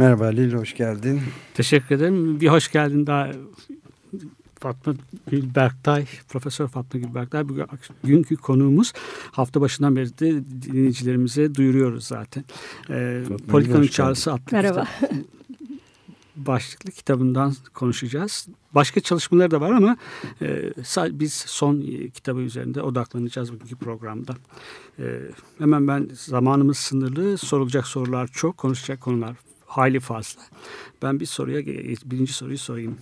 Merhaba Lil, hoş geldin. Teşekkür ederim. Bir hoş geldin daha Fatma Gül Berktay, Profesör Fatma Gül Berktay bugünkü konuğumuz. Hafta başından beri de dinleyicilerimize duyuruyoruz zaten. Ee, Politikanın Çağrısı adlı Merhaba. Kitap, başlıklı kitabından konuşacağız. Başka çalışmaları da var ama e, biz son kitabı üzerinde odaklanacağız bugünkü programda. E, hemen ben zamanımız sınırlı, sorulacak sorular çok, konuşacak konular hayli fazla. Ben bir soruya birinci soruyu sorayım.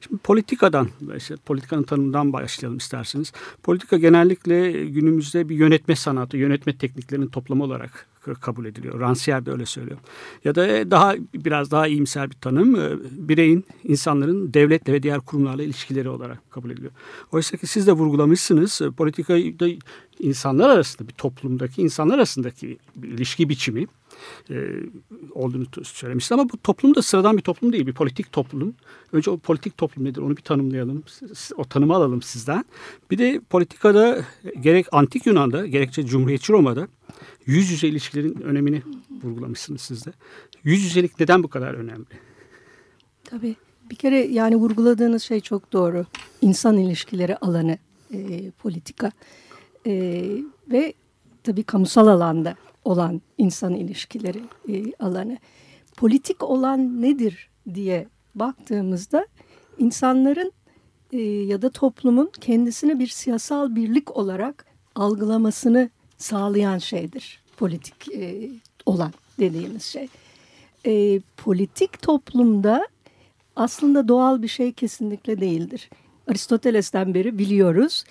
Şimdi politikadan, işte politikanın tanımından başlayalım isterseniz. Politika genellikle günümüzde bir yönetme sanatı, yönetme tekniklerinin toplamı olarak kabul ediliyor. Rancière de öyle söylüyor. Ya da daha biraz daha iyimser bir tanım bireyin, insanların devletle ve diğer kurumlarla ilişkileri olarak kabul ediliyor. Oysa ki siz de vurgulamışsınız politikayı da insanlar arasında bir toplumdaki insanlar arasındaki bir ilişki biçimi e, olduğunu söylemiştiniz. Ama bu toplum da sıradan bir toplum değil. Bir politik toplum. Önce o politik toplum nedir onu bir tanımlayalım. O tanımı alalım sizden. Bir de politikada gerek antik Yunan'da gerekçe Cumhuriyetçi Roma'da yüz yüze ilişkilerin önemini vurgulamışsınız siz de. Yüz yüzelik neden bu kadar önemli? Tabii. Bir kere yani vurguladığınız şey çok doğru. İnsan ilişkileri alanı e, politika e, ve tabii kamusal alanda olan insan ilişkileri e, alanı. Politik olan nedir diye baktığımızda insanların e, ya da toplumun kendisini bir siyasal birlik olarak algılamasını sağlayan şeydir politik e, olan dediğimiz şey. E, politik toplumda aslında doğal bir şey kesinlikle değildir. Aristoteles'ten beri biliyoruz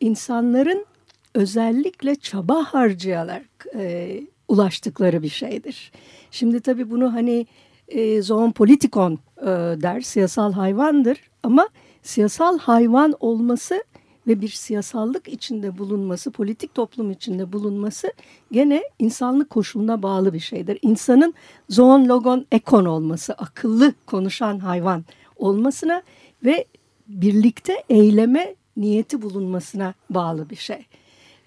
insanların özellikle çaba harcayarak e, ulaştıkları bir şeydir. Şimdi tabii bunu hani e, zoon politikon e, der, siyasal hayvandır ama siyasal hayvan olması ve bir siyasallık içinde bulunması, politik toplum içinde bulunması gene insanlık koşuluna bağlı bir şeydir. İnsanın zoon logon ekon olması, akıllı konuşan hayvan olmasına ve birlikte eyleme niyeti bulunmasına bağlı bir şey.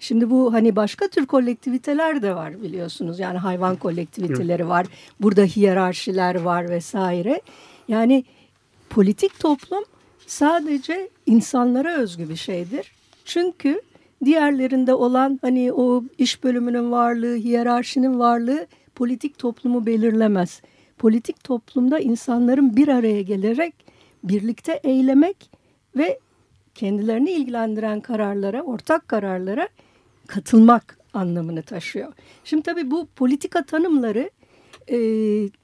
Şimdi bu hani başka tür kolektiviteler de var biliyorsunuz. Yani hayvan kolektiviteleri var. Burada hiyerarşiler var vesaire. Yani politik toplum sadece insanlara özgü bir şeydir. Çünkü diğerlerinde olan hani o iş bölümünün varlığı, hiyerarşinin varlığı politik toplumu belirlemez. Politik toplumda insanların bir araya gelerek birlikte eylemek ve kendilerini ilgilendiren kararlara, ortak kararlara katılmak anlamını taşıyor. Şimdi tabii bu politika tanımları e,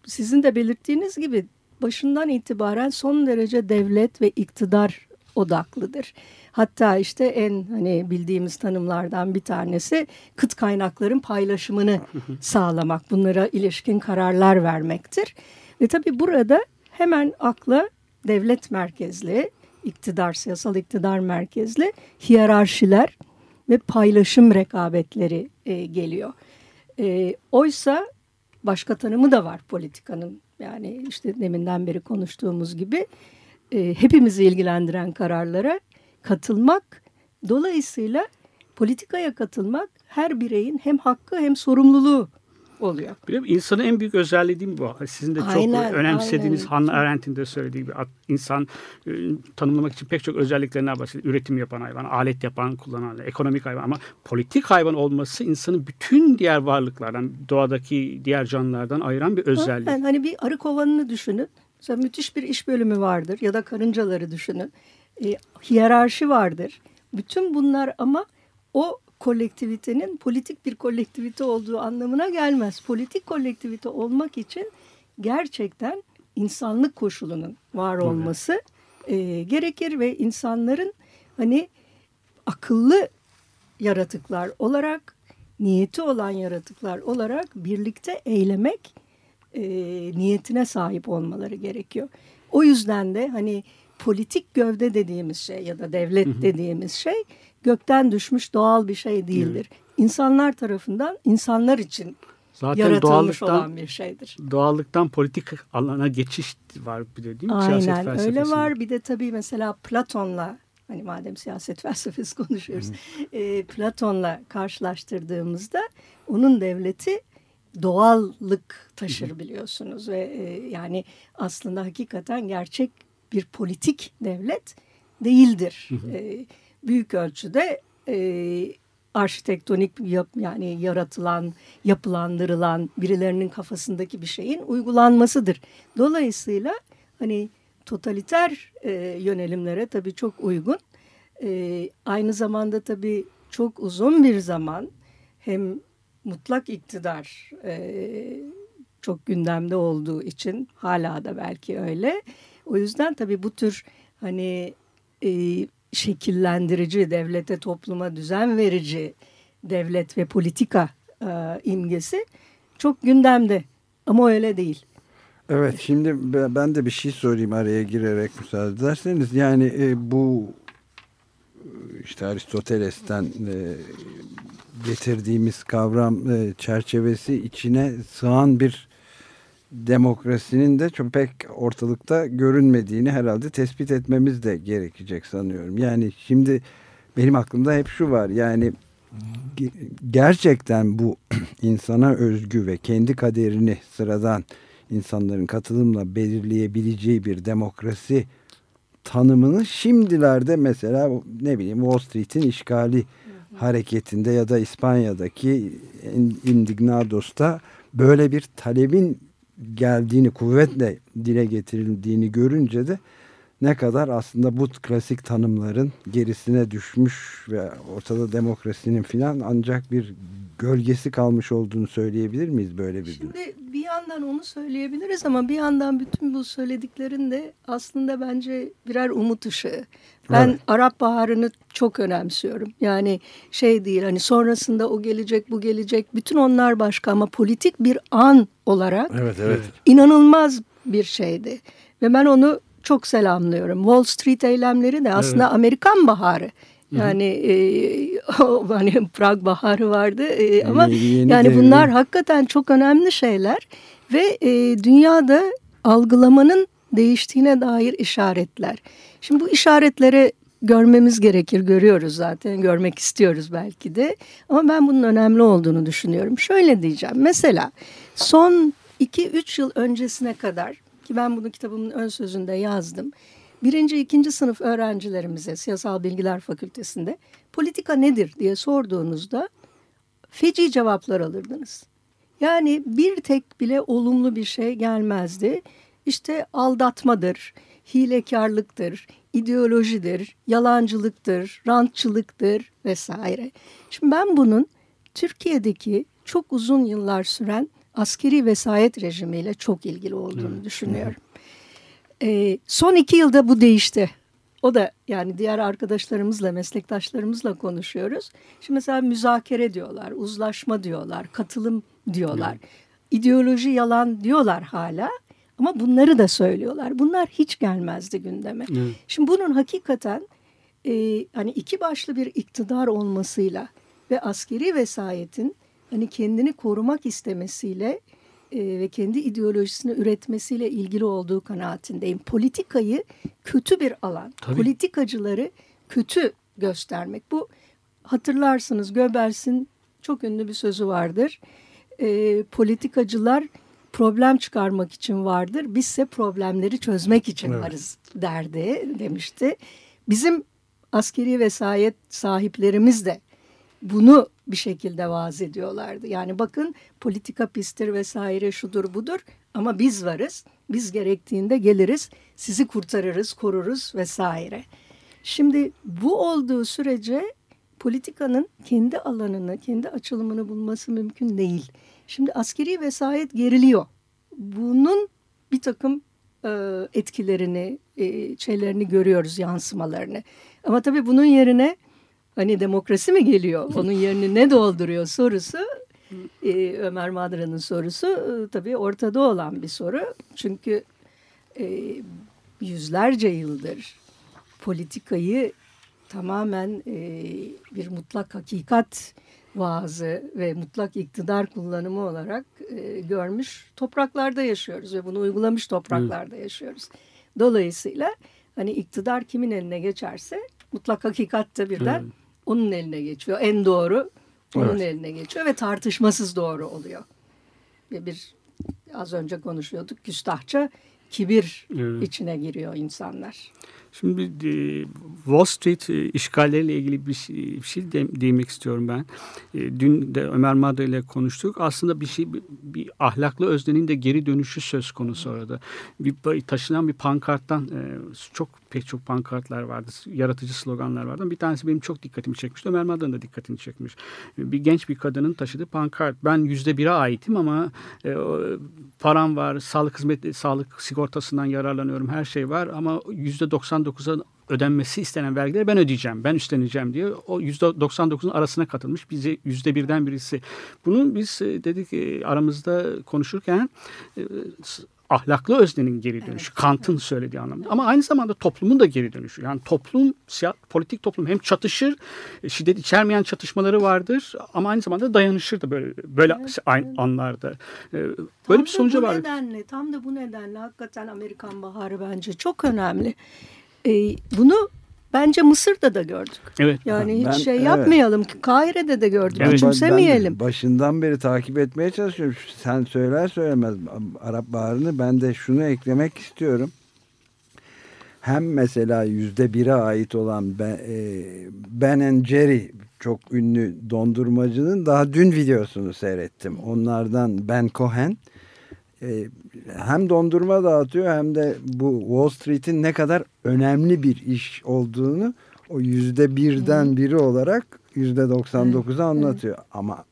sizin de belirttiğiniz gibi başından itibaren son derece devlet ve iktidar odaklıdır. Hatta işte en hani bildiğimiz tanımlardan bir tanesi kıt kaynakların paylaşımını sağlamak, bunlara ilişkin kararlar vermektir. Ve tabii burada hemen akla devlet merkezli, iktidar, siyasal iktidar merkezli hiyerarşiler ve paylaşım rekabetleri e, geliyor. E, oysa başka tanımı da var politikanın. Yani işte deminden beri konuştuğumuz gibi e, hepimizi ilgilendiren kararlara katılmak dolayısıyla politikaya katılmak her bireyin hem hakkı hem sorumluluğu oluyor. Biliyor musun? İnsanın en büyük özelliği değil mi bu? Sizin de çok aynen, önemsediğiniz aynen. Hannah Arendt'in de söylediği gibi insan e, tanımlamak için pek çok özelliklerinden bahsediyor. Üretim yapan hayvan, alet yapan, kullanan, ekonomik hayvan ama politik hayvan olması insanın bütün diğer varlıklardan, doğadaki diğer canlılardan ayıran bir özellik. Yani hani bir arı kovanını düşünün. Mesela müthiş bir iş bölümü vardır ya da karıncaları düşünün. E, hiyerarşi vardır. Bütün bunlar ama o kolektivitenin politik bir kolektivite olduğu anlamına gelmez. Politik kolektivite olmak için gerçekten insanlık koşulunun var olması e, gerekir ve insanların hani akıllı yaratıklar olarak, niyeti olan yaratıklar olarak birlikte eylemek e, niyetine sahip olmaları gerekiyor. O yüzden de hani politik gövde dediğimiz şey ya da devlet hı hı. dediğimiz şey gökten düşmüş doğal bir şey değildir. Evet. İnsanlar tarafından insanlar için Zaten yaratılmış olan bir şeydir. Doğallıktan politik alana geçiş var bir de değil mi? Aynen Siyaset öyle var. Bir de tabii mesela Platon'la hani madem siyaset felsefesi konuşuyoruz. E, Platon'la karşılaştırdığımızda onun devleti doğallık taşır biliyorsunuz ve e, yani aslında hakikaten gerçek bir politik devlet değildir. E, büyük ölçüde e, arşitektonik yap, yani yaratılan, yapılandırılan birilerinin kafasındaki bir şeyin uygulanmasıdır. Dolayısıyla hani totaliter e, yönelimlere tabii çok uygun. E, aynı zamanda tabii çok uzun bir zaman hem mutlak iktidar e, çok gündemde olduğu için hala da belki öyle. O yüzden tabii bu tür hani e, şekillendirici, devlete topluma düzen verici devlet ve politika e, imgesi çok gündemde. Ama öyle değil. Evet şimdi ben de bir şey sorayım araya girerek müsaade ederseniz. Yani e, bu işte Aristoteles'ten e, getirdiğimiz kavram e, çerçevesi içine sığan bir demokrasinin de çok pek ortalıkta görünmediğini herhalde tespit etmemiz de gerekecek sanıyorum. Yani şimdi benim aklımda hep şu var yani gerçekten bu insana özgü ve kendi kaderini sıradan insanların katılımla belirleyebileceği bir demokrasi tanımını şimdilerde mesela ne bileyim Wall Street'in işgali hareketinde ya da İspanya'daki Indignados'ta böyle bir talebin geldiğini kuvvetle dile getirildiğini görünce de ne kadar aslında bu klasik tanımların gerisine düşmüş ve ortada demokrasinin filan ancak bir gölgesi kalmış olduğunu söyleyebilir miyiz böyle bir Şimdi bir yandan onu söyleyebiliriz ama bir yandan bütün bu söylediklerin de aslında bence birer umut ışığı. Ben evet. Arap Baharı'nı çok önemsiyorum. Yani şey değil hani sonrasında o gelecek bu gelecek bütün onlar başka ama politik bir an olarak evet, evet. inanılmaz bir şeydi. Ve ben onu çok selamlıyorum. Wall Street eylemleri de aslında evet. Amerikan baharı. Yani e, o, hani Prag baharı vardı e, ama yeni yani devrim. bunlar hakikaten çok önemli şeyler ve e, dünyada algılamanın değiştiğine dair işaretler. Şimdi bu işaretleri görmemiz gerekir, görüyoruz zaten, görmek istiyoruz belki de. Ama ben bunun önemli olduğunu düşünüyorum. Şöyle diyeceğim, mesela son 2-3 yıl öncesine kadar ki ben bunu kitabımın ön sözünde yazdım. Birinci, ikinci sınıf öğrencilerimize Siyasal Bilgiler Fakültesinde politika nedir diye sorduğunuzda feci cevaplar alırdınız. Yani bir tek bile olumlu bir şey gelmezdi. İşte aldatmadır, hilekarlıktır, ideolojidir, yalancılıktır, rantçılıktır vesaire. Şimdi ben bunun Türkiye'deki çok uzun yıllar süren askeri vesayet rejimiyle çok ilgili olduğunu evet. düşünüyorum. E, son iki yılda bu değişti. O da yani diğer arkadaşlarımızla, meslektaşlarımızla konuşuyoruz. Şimdi mesela müzakere diyorlar, uzlaşma diyorlar, katılım diyorlar. Evet. İdeoloji yalan diyorlar hala. Ama bunları da söylüyorlar. Bunlar hiç gelmezdi gündeme. Evet. Şimdi bunun hakikaten e, hani iki başlı bir iktidar olmasıyla ve askeri vesayetin hani kendini korumak istemesiyle ve kendi ideolojisini üretmesiyle ilgili olduğu kanaatindeyim. Politikayı kötü bir alan, Tabii. politikacıları kötü göstermek. Bu hatırlarsınız Göbels'in çok ünlü bir sözü vardır. E, politikacılar problem çıkarmak için vardır. Bizse problemleri çözmek için evet. varız derdi demişti. Bizim askeri vesayet sahiplerimiz de bunu bir şekilde vaaz ediyorlardı. Yani bakın politika pistir vesaire şudur budur ama biz varız. Biz gerektiğinde geliriz, sizi kurtarırız, koruruz vesaire. Şimdi bu olduğu sürece politikanın kendi alanını, kendi açılımını bulması mümkün değil. Şimdi askeri vesayet geriliyor. Bunun bir takım e, etkilerini, e, şeylerini görüyoruz, yansımalarını. Ama tabii bunun yerine hani demokrasi mi geliyor? Onun yerini ne dolduruyor sorusu e, Ömer Madra'nın sorusu e, tabii ortada olan bir soru. Çünkü e, yüzlerce yıldır politikayı tamamen e, bir mutlak hakikat vaazı ve mutlak iktidar kullanımı olarak e, görmüş topraklarda yaşıyoruz ve bunu uygulamış topraklarda evet. yaşıyoruz. Dolayısıyla hani iktidar kimin eline geçerse mutlak hakikat de birden evet. Onun eline geçiyor. En doğru onun evet. eline geçiyor ve tartışmasız doğru oluyor. Ve bir az önce konuşuyorduk küstahça kibir evet. içine giriyor insanlar. Şimdi e, Wall Street e, işgalleriyle ilgili bir şey, bir şey de, değinmek istiyorum ben. E, dün de Ömer Madra ile konuştuk. Aslında bir şey bir, bir ahlaklı öznenin de geri dönüşü söz konusu orada. Bir taşınan bir pankarttan çok pek çok pankartlar vardı. Yaratıcı sloganlar vardı. Bir tanesi benim çok dikkatimi çekmişti. Ömer Madra'nın da dikkatini çekmiş. Bir genç bir kadının taşıdığı pankart. Ben yüzde bire aitim ama e, param var, sağlık hizmeti, sağlık sigortasından yararlanıyorum. Her şey var ama yüzde 99'a ödenmesi istenen vergileri ben ödeyeceğim, ben üstleneceğim diye o yüzde 99'un arasına katılmış. Bize yüzde birden birisi. Bunun biz e, dedik e, aramızda konuşurken ahlaklı öznenin geri dönüşü. Evet. Kant'ın söylediği anlamda. Ama aynı zamanda toplumun da geri dönüşü. Yani toplum, politik toplum hem çatışır, e, şiddet içermeyen çatışmaları vardır ama aynı zamanda dayanışır da böyle böyle evet, evet. anlarda. E, böyle tam bir sonucu var. Nedenle, tam da bu nedenle hakikaten Amerikan Baharı bence çok önemli. Ee, bunu Bence Mısır'da da gördük. Evet. Yani ben, hiç şey evet. yapmayalım. Kahire'de de gördük. Evet. Küçümsemeyelim. Ben başından beri takip etmeye çalışıyorum. Sen söyler söylemez Arap Baharı'nı ben de şunu eklemek istiyorum. Hem mesela yüzde bire ait olan Ben, e, ben Jerry çok ünlü dondurmacının daha dün videosunu seyrettim. Onlardan Ben Cohen e, hem dondurma dağıtıyor hem de bu Wall Street'in ne kadar önemli bir iş olduğunu o yüzde birden biri olarak yüzde 99'u anlatıyor. Ama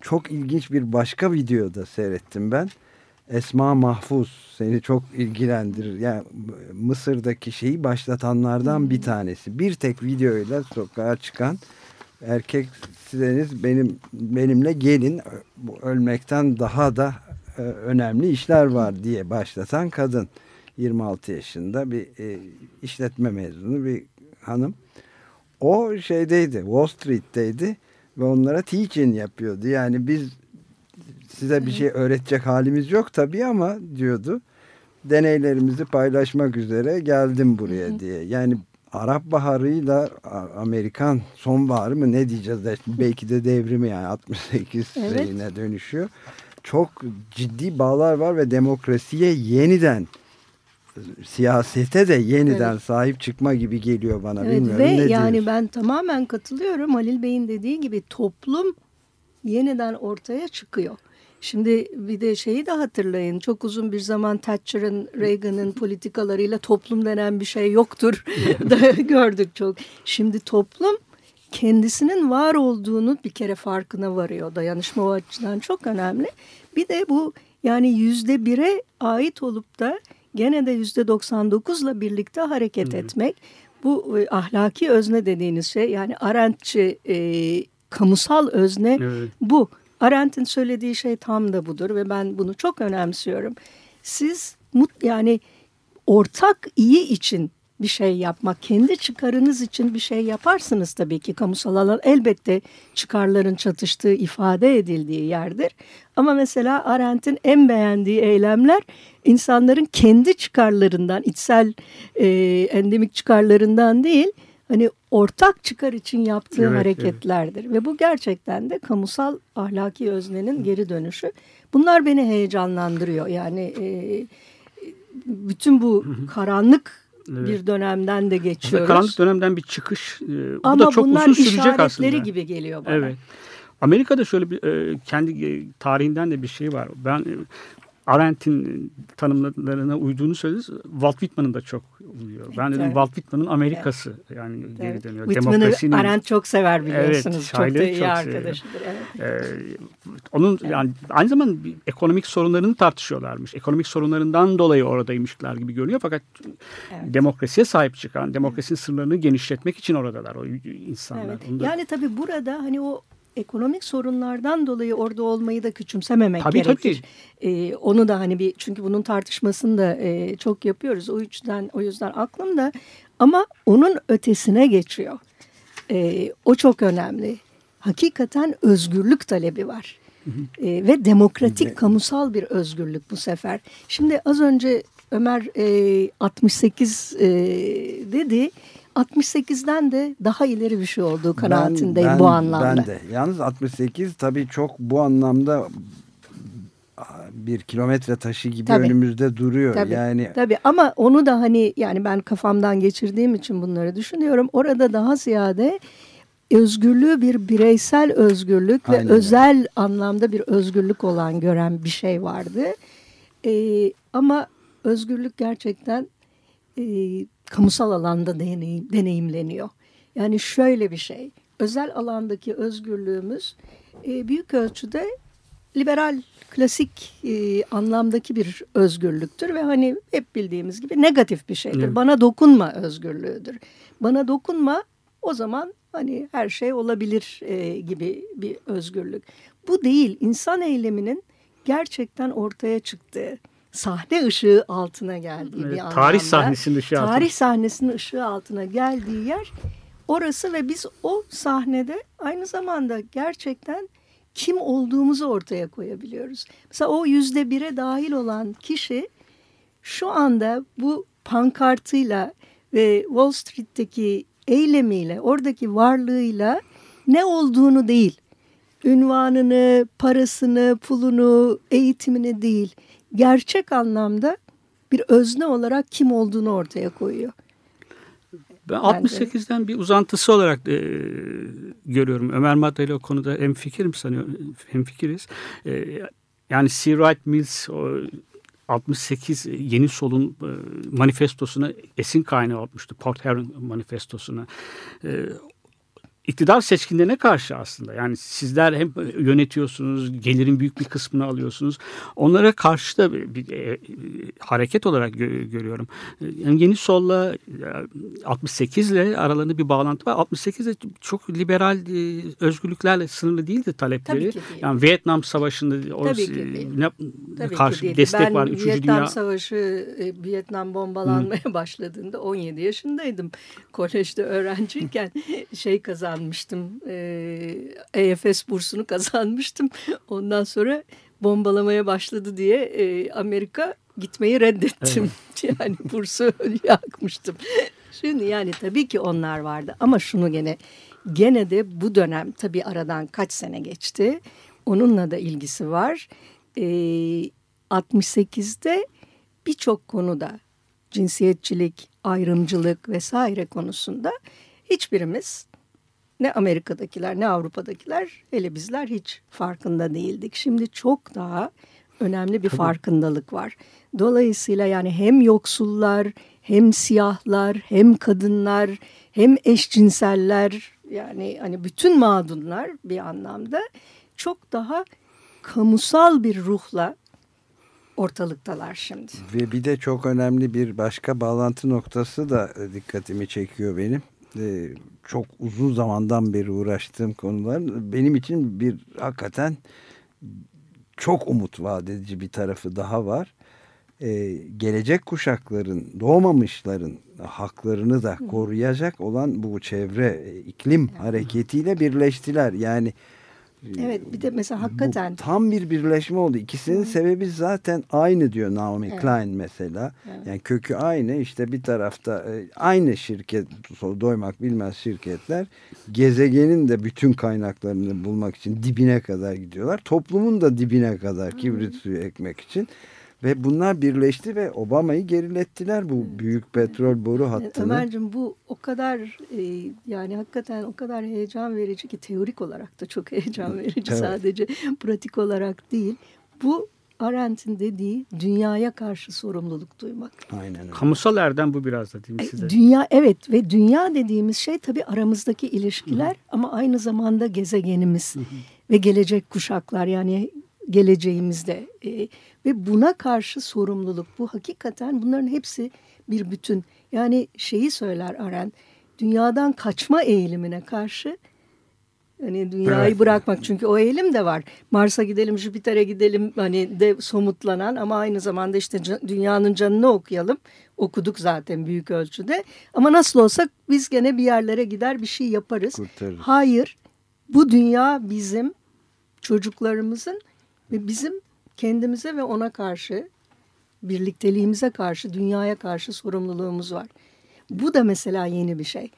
çok ilginç bir başka videoda seyrettim ben. Esma Mahfuz seni çok ilgilendirir. Yani Mısır'daki şeyi başlatanlardan bir tanesi. Bir tek videoyla sokağa çıkan erkek sizeniz benim benimle gelin ölmekten daha da e, önemli işler var diye başlatan kadın. 26 yaşında bir e, işletme mezunu bir hanım. O şeydeydi, Wall Street'teydi ve onlara teaching yapıyordu. Yani biz size bir şey öğretecek halimiz yok tabii ama diyordu. Deneylerimizi paylaşmak üzere geldim buraya diye. Yani Arap Baharı'yla Amerikan sonbaharı mı ne diyeceğiz belki de devrimi yani 68 evet. dönüşüyor çok ciddi bağlar var ve demokrasiye yeniden siyasete de yeniden evet. sahip çıkma gibi geliyor bana. Evet, Bilmiyorum ve ne yani diyorsun? ben tamamen katılıyorum. Halil Bey'in dediği gibi toplum yeniden ortaya çıkıyor. Şimdi bir de şeyi de hatırlayın. Çok uzun bir zaman Thatcher'ın, Reagan'ın politikalarıyla toplum denen bir şey yoktur da gördük çok. Şimdi toplum kendisinin var olduğunu bir kere farkına varıyor. Dayanışma o açıdan çok önemli. Bir de bu yani yüzde bire ait olup da gene de yüzde 99'la birlikte hareket hmm. etmek. Bu e, ahlaki özne dediğiniz şey yani Arendtçi e, kamusal özne evet. bu. Arendt'in söylediği şey tam da budur ve ben bunu çok önemsiyorum. Siz mut yani ortak iyi için bir şey yapmak, kendi çıkarınız için bir şey yaparsınız tabii ki kamusal alan elbette çıkarların çatıştığı ifade edildiği yerdir. Ama mesela Arendt'in en beğendiği eylemler insanların kendi çıkarlarından, içsel e, endemik çıkarlarından değil, hani ortak çıkar için yaptığı evet, hareketlerdir. Evet. Ve bu gerçekten de kamusal ahlaki öznenin geri dönüşü. Bunlar beni heyecanlandırıyor. Yani e, bütün bu karanlık Evet. bir dönemden de geçiyoruz. Karanlık dönemden bir çıkış. E, bu Ama da çok uzun sürecek aslında. bunlar gibi geliyor bana. Evet. Amerika'da şöyle bir e, kendi e, tarihinden de bir şey var. Ben Arendt'in tanımlarına uyduğunu söyledi. Walt Whitman'ın da çok uyuyor. Ben dedim evet. Walt Whitman'ın Amerika'sı evet. yani evet. geri dönüyor. Whitman'ı Arendt çok sever biliyorsunuz. Evet, çok da iyi çok arkadaşıdır. Evet. Ee, onun evet. yani aynı zamanda ekonomik sorunlarını tartışıyorlarmış. Ekonomik sorunlarından dolayı oradaymışlar gibi görünüyor fakat evet. demokrasiye sahip çıkan, demokrasinin evet. sınırlarını genişletmek için oradalar o insanlar. Evet. Da... Yani tabii burada hani o ekonomik sorunlardan dolayı orada olmayı da küçümsememek tabii, gerekir. Tabii. E, onu da hani bir çünkü bunun tartışmasını da e, çok yapıyoruz. O yüzden o yüzden aklımda ama onun ötesine geçiyor. E, o çok önemli. Hakikaten özgürlük talebi var. E, ve demokratik kamusal bir özgürlük bu sefer. Şimdi az önce Ömer e, 68 e, dedi. 68'den de daha ileri bir şey olduğu kanaatindeyim ben, ben, bu anlamda. Ben de. Yalnız 68 tabii çok bu anlamda bir kilometre taşı gibi tabii. önümüzde duruyor. Tabii, yani tabii ama onu da hani yani ben kafamdan geçirdiğim için bunları düşünüyorum. Orada daha ziyade özgürlüğü bir bireysel özgürlük Aynen. ve özel anlamda bir özgürlük olan gören bir şey vardı. Ee, ama özgürlük gerçekten e, kamusal alanda deneyim, deneyimleniyor. Yani şöyle bir şey, özel alandaki özgürlüğümüz e, büyük ölçüde liberal, klasik e, anlamdaki bir özgürlüktür ve hani hep bildiğimiz gibi negatif bir şeydir. Evet. Bana dokunma özgürlüğüdür. Bana dokunma o zaman hani her şey olabilir e, gibi bir özgürlük. Bu değil, insan eyleminin gerçekten ortaya çıktığı sahne ışığı altına geldiği evet, bir anlamda. Tarih sahnesinin ışığı altına. Tarih sahnesinin ışığı altına geldiği yer orası ve biz o sahnede aynı zamanda gerçekten kim olduğumuzu ortaya koyabiliyoruz. Mesela o yüzde bire dahil olan kişi şu anda bu pankartıyla ve Wall Street'teki eylemiyle, oradaki varlığıyla ne olduğunu değil, ünvanını, parasını, pulunu, eğitimini değil, gerçek anlamda bir özne olarak kim olduğunu ortaya koyuyor. Ben 68'den bir uzantısı olarak e, görüyorum. Ömer Madra ile o konuda hem fikirim sanıyorum. Hem fikiriz. E, yani C. Wright Mills o 68 Yeni Sol'un e, manifestosuna esin kaynağı olmuştu. Port Huron manifestosuna. İktidar seçkinlerine karşı aslında. Yani sizler hem yönetiyorsunuz, gelirin büyük bir kısmını alıyorsunuz. Onlara karşı da bir, bir e, hareket olarak gö görüyorum. Yani Yeni Sol'la 68 e, ile aralarında bir bağlantı var. 68 de çok liberal e, özgürlüklerle sınırlı değildi talepleri. Tabii ki değil. Yani Vietnam Savaşı'nda o, Tabii ki değil. Ne, Tabii karşı ki değil. destek ben var. Üçüncü Vietnam Dünya... Savaşı, e, Vietnam bombalanmaya Hı. başladığında 17 yaşındaydım. Kolejde öğrenciyken şey kazandım kazanmıştım. E, EFS bursunu kazanmıştım. Ondan sonra bombalamaya başladı diye e, Amerika gitmeyi reddettim. Evet. Yani bursu yakmıştım. Şimdi yani tabii ki onlar vardı ama şunu gene gene de bu dönem tabii aradan kaç sene geçti. Onunla da ilgisi var. E, 68'de birçok konuda cinsiyetçilik, ayrımcılık vesaire konusunda hiçbirimiz ne Amerika'dakiler ne Avrupa'dakiler hele bizler hiç farkında değildik. Şimdi çok daha önemli bir farkındalık var. Dolayısıyla yani hem yoksullar hem siyahlar hem kadınlar hem eşcinseller yani hani bütün mağdunlar bir anlamda çok daha kamusal bir ruhla ortalıktalar şimdi. Ve bir de çok önemli bir başka bağlantı noktası da dikkatimi çekiyor benim. Ee, çok uzun zamandan beri uğraştığım konular benim için bir hakikaten çok umut vaat edici bir tarafı daha var. Ee, gelecek kuşakların, doğmamışların haklarını da koruyacak olan bu çevre e, iklim hareketiyle birleştiler. Yani Evet bir de mesela hakikaten. Bu tam bir birleşme oldu. İkisinin Hı. sebebi zaten aynı diyor Naomi evet. Klein mesela. Evet. Yani kökü aynı işte bir tarafta e, aynı şirket doymak bilmez şirketler gezegenin de bütün kaynaklarını bulmak için dibine kadar gidiyorlar. Toplumun da dibine kadar kibrit suyu ekmek için. Ve bunlar birleşti ve Obama'yı gerilettiler bu büyük petrol boru hattını. Ömerciğim bu o kadar e, yani hakikaten o kadar heyecan verici ki teorik olarak da çok heyecan verici evet. sadece pratik olarak değil. Bu Arendt'in dediği dünyaya karşı sorumluluk duymak. Aynen öyle. Kamusal erdem bu biraz da değil mi size? Dünya evet ve dünya dediğimiz şey tabii aramızdaki ilişkiler Hı. ama aynı zamanda gezegenimiz Hı. ve gelecek kuşaklar yani geleceğimizde e, ve buna karşı sorumluluk bu hakikaten bunların hepsi bir bütün. Yani şeyi söyler Aren dünyadan kaçma eğilimine karşı Hani dünyayı Evet. bırakmak çünkü o eğilim de var. Mars'a gidelim, Jüpiter'e gidelim hani de somutlanan ama aynı zamanda işte dünyanın canını okuyalım. Okuduk zaten büyük ölçüde. Ama nasıl olsa biz gene bir yerlere gider bir şey yaparız. Kurtarırız. Hayır. Bu dünya bizim çocuklarımızın ve bizim kendimize ve ona karşı birlikteliğimize karşı, dünyaya karşı sorumluluğumuz var. Bu da mesela yeni bir şey.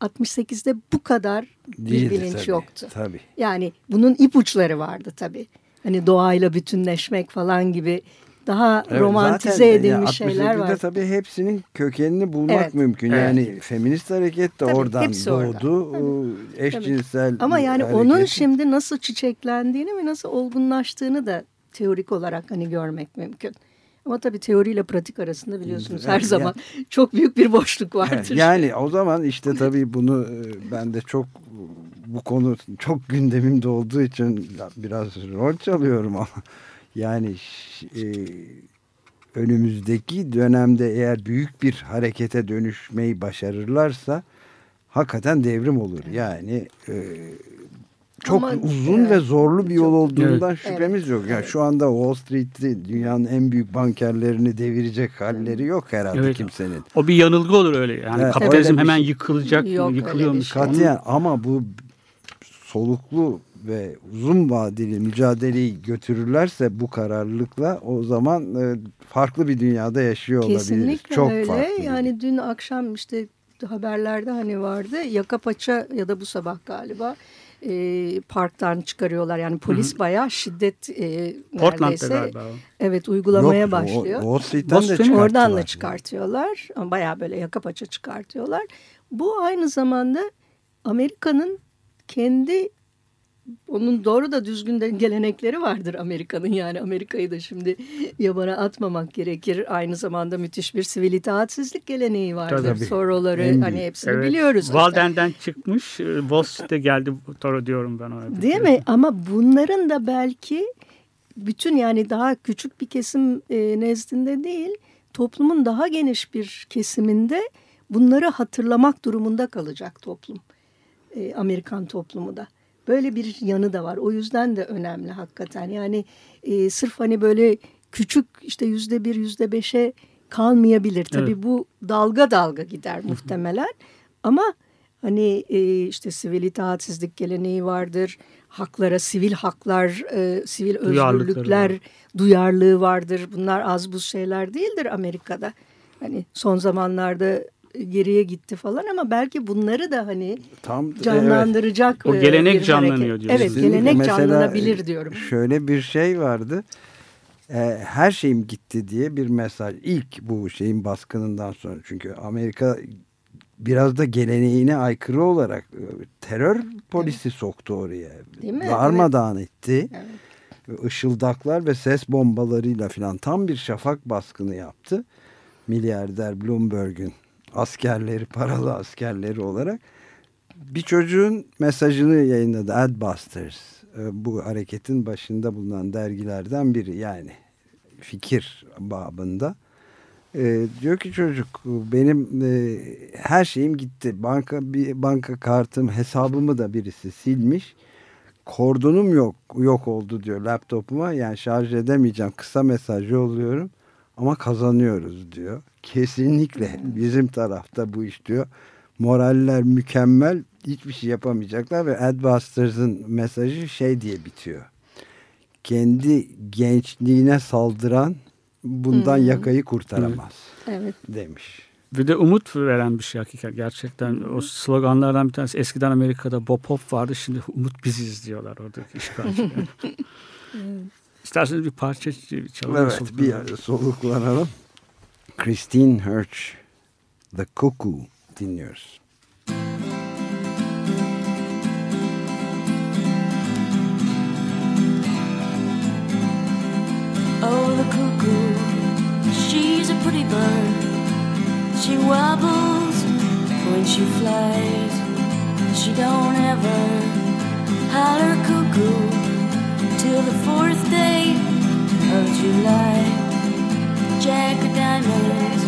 68'de bu kadar bir Değildi bilinç tabii, yoktu. Tabii. Yani bunun ipuçları vardı tabii. Hani doğayla bütünleşmek falan gibi daha Evet, romantize zaten, edilmiş yani şeyler 68'de var. tabii hepsinin kökenini bulmak Evet, mümkün. evet. Yani feminist hareket de Tabii, oradan oradan. doğdu. Tabii. Eşcinsel Ama yani hareket- onun şimdi nasıl çiçeklendiğini ve nasıl olgunlaştığını da teorik olarak hani görmek mümkün. Ama tabii teoriyle pratik arasında biliyorsunuz her Evet, zaman çok büyük bir boşluk vardır. Yani o zaman işte tabii bunu e, ben de çok bu konu çok gündemimde olduğu için biraz rol çalıyorum ama yani e, önümüzdeki dönemde eğer büyük bir harekete dönüşmeyi başarırlarsa hakikaten devrim olur. Yani e, çok Ama, uzun evet, ve zorlu bir yol olduğundan Evet. şüphemiz yok. Yani Evet. şu anda Wall Street'te dünyanın en büyük bankerlerini devirecek halleri yok herhalde Evet. kimsenin. O bir yanılgı olur öyle. Yani Evet, kapitalizm öyle bir hemen şey- yıkılacak, Yok, yıkılıyormuş. şey. Katiyen ama bu soluklu ve uzun vadeli mücadeleyi götürürlerse bu kararlılıkla o zaman e, farklı bir dünyada yaşıyor olabiliriz. Kesinlikle Çok öyle. farklı. Yani dün akşam işte haberlerde hani vardı yaka paça ya da bu sabah galiba e, parktan çıkarıyorlar. Yani polis bayağı şiddet e, Portland'da neredeyse galiba. o. evet uygulamaya Yok, o- başlıyor. Boston- çıkarttılar. Oradan da çıkartıyorlar. Ama Bayağı böyle yaka paça çıkartıyorlar. Bu aynı zamanda Amerika'nın kendi onun doğru da düzgün de gelenekleri vardır Amerika'nın yani Amerika'yı da şimdi yabana atmamak gerekir. Aynı zamanda müthiş bir sivil itaatsizlik geleneği vardır. Tabii. Soroları En hani hepsini Evet. biliyoruz. işte. Walden'den çıkmış. e, Wall Street'e geldi Toro diyorum ben ona. Değil mi? Ama bunların da belki bütün yani daha küçük bir kesim e, nezdinde değil, toplumun daha geniş bir kesiminde bunları hatırlamak durumunda kalacak toplum. E, Amerikan toplumu da. Böyle bir yanı da var. O yüzden de önemli hakikaten. Yani e, sırf hani böyle küçük işte yüzde bir, yüzde beşe kalmayabilir. Tabii Evet. bu dalga dalga gider muhtemelen. Ama hani e, işte sivil itaatsizlik geleneği vardır. Haklara, sivil haklar, e, sivil özgürlükler var. duyarlılığı vardır. Bunlar az buz şeyler değildir Amerika'da. Hani son zamanlarda geriye gitti falan ama belki bunları da hani Tam evet. canlandıracak O e, gelenek canlanıyor hareket. diyorsun. Evet gelenek Mesela, canlanabilir diyorum. Şöyle bir şey vardı. E, her şeyim gitti diye bir mesaj. İlk bu şeyin baskınından sonra. Çünkü Amerika biraz da geleneğine aykırı olarak e, terör polisi soktu oraya. Değil mi? Darmadağın etti. Evet. Işıldaklar ve ses bombalarıyla filan tam bir şafak baskını yaptı. Milyarder Bloomberg'ün askerleri, paralı askerleri olarak bir çocuğun mesajını yayınladı. Adbusters. E, Bu hareketin başında bulunan dergilerden biri yani fikir babında. E, diyor ki çocuk benim e, her şeyim gitti. Banka bir banka kartım, hesabımı da birisi silmiş. Kordonum yok yok oldu diyor laptopuma. Yani şarj edemeyeceğim. Kısa mesaj yolluyorum ama kazanıyoruz diyor. Kesinlikle bizim tarafta bu iş diyor. Moraller mükemmel. Hiçbir şey yapamayacaklar ve Adbusters'ın mesajı şey diye bitiyor. Kendi gençliğine saldıran bundan Hmm. yakayı kurtaramaz Evet. demiş. Bir de umut veren bir şey hakikaten gerçekten. O sloganlardan bir tanesi eskiden Amerika'da Bob Hop vardı. Şimdi umut biziz diyorlar oradaki işgalciler. İsterseniz bir parça çalalım. Evet soluklanalım. bir soluklanalım. Christine Hirsch The Cuckoo dinliyoruz. Oh, the cuckoo, she's a pretty bird. She wobbles when she flies. She don't ever holler cuckoo till the fourth day of July. Jack of diamonds,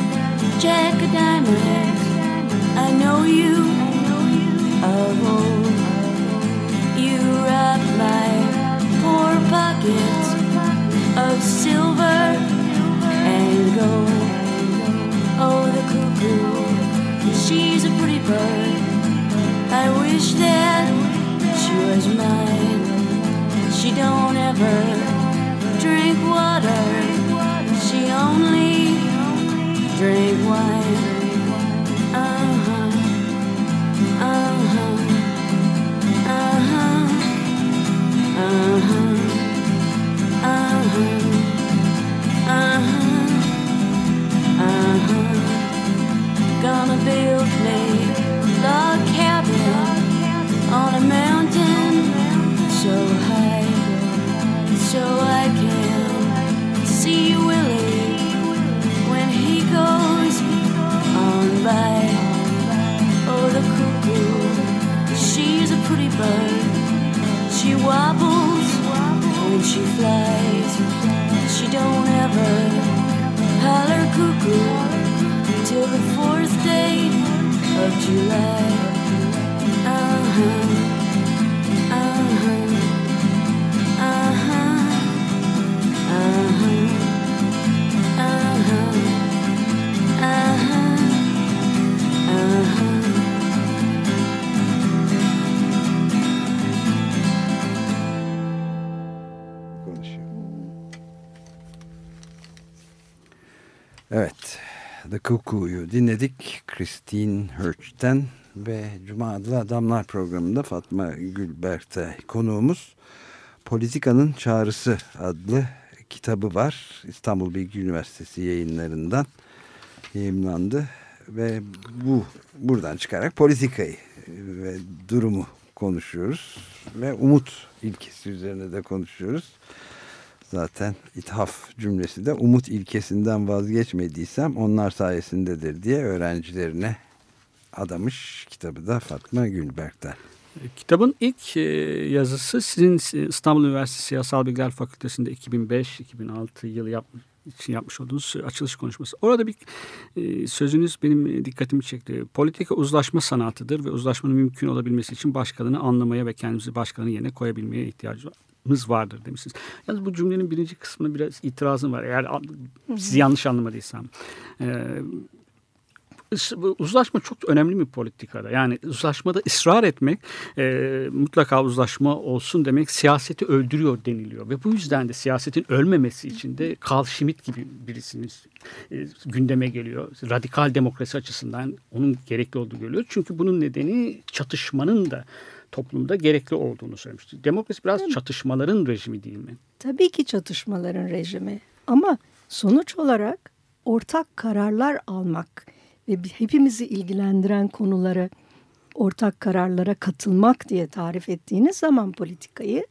Jack of diamonds, I know you of old. pocket of silver and gold. Oh, the cuckoo, she's a pretty bird. I wish that she was mine. She don't ever drink water. She only drink wine. Uh huh. Uh huh. Uh huh. Uh huh. Uh huh. Uh huh. Uh huh. Gonna build me. Cuckoo'yu dinledik. Christine Hirsch'ten ve Cuma Adlı Adamlar programında Fatma Gülberk'te konuğumuz Politikanın Çağrısı adlı kitabı var. İstanbul Bilgi Üniversitesi yayınlarından yayınlandı ve bu buradan çıkarak politikayı ve durumu konuşuyoruz ve umut ilkesi üzerine de konuşuyoruz. Zaten ithaf cümlesi de umut ilkesinden vazgeçmediysem onlar sayesindedir diye öğrencilerine adamış kitabı da Fatma Gülberk'ten. Kitabın ilk e, yazısı sizin İstanbul Üniversitesi Siyasal Bilgiler Fakültesi'nde 2005-2006 yılı yapmış için yapmış olduğunuz açılış konuşması. Orada bir e, sözünüz benim dikkatimi çekti. Politika uzlaşma sanatıdır ve uzlaşmanın mümkün olabilmesi için başkalarını anlamaya ve kendimizi başkalarının yerine koyabilmeye ihtiyacımız vardır demişsiniz. Yalnız bu cümlenin birinci kısmına biraz itirazım var. Eğer sizi yanlış anlamadıysam. E, uzlaşma çok önemli bir politikada. Yani uzlaşmada ısrar etmek e, mutlaka uzlaşma olsun demek siyaseti öldürüyor deniliyor. Ve bu yüzden de siyasetin ölmemesi için de Carl Schmitt gibi birisiniz e, gündeme geliyor. Radikal demokrasi açısından onun gerekli olduğu görülüyor. Çünkü bunun nedeni çatışmanın da toplumda gerekli olduğunu söylemişti. Demokrasi biraz Tabii. çatışmaların rejimi değil mi? Tabii ki çatışmaların rejimi. Ama sonuç olarak ortak kararlar almak ve hepimizi ilgilendiren konuları ortak kararlara katılmak diye tarif ettiğiniz zaman politikayı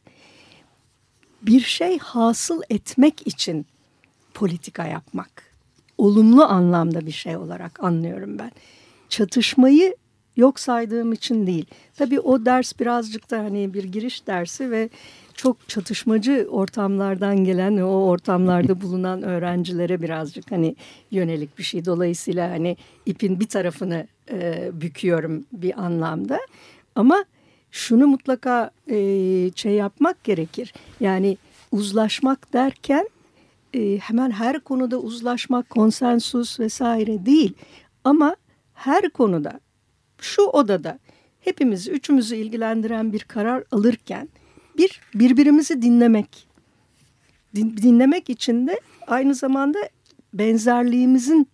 bir şey hasıl etmek için politika yapmak. Olumlu anlamda bir şey olarak anlıyorum ben. Çatışmayı yok saydığım için değil. Tabii o ders birazcık da hani bir giriş dersi ve çok çatışmacı ortamlardan gelen o ortamlarda bulunan öğrencilere birazcık hani yönelik bir şey. Dolayısıyla hani ipin bir tarafını e, büküyorum bir anlamda. Ama şunu mutlaka e, şey yapmak gerekir. Yani uzlaşmak derken e, hemen her konuda uzlaşmak, konsensus vesaire değil. Ama her konuda şu odada hepimiz üçümüzü ilgilendiren bir karar alırken bir birbirimizi dinlemek. Din, dinlemek için de aynı zamanda benzerliğimizin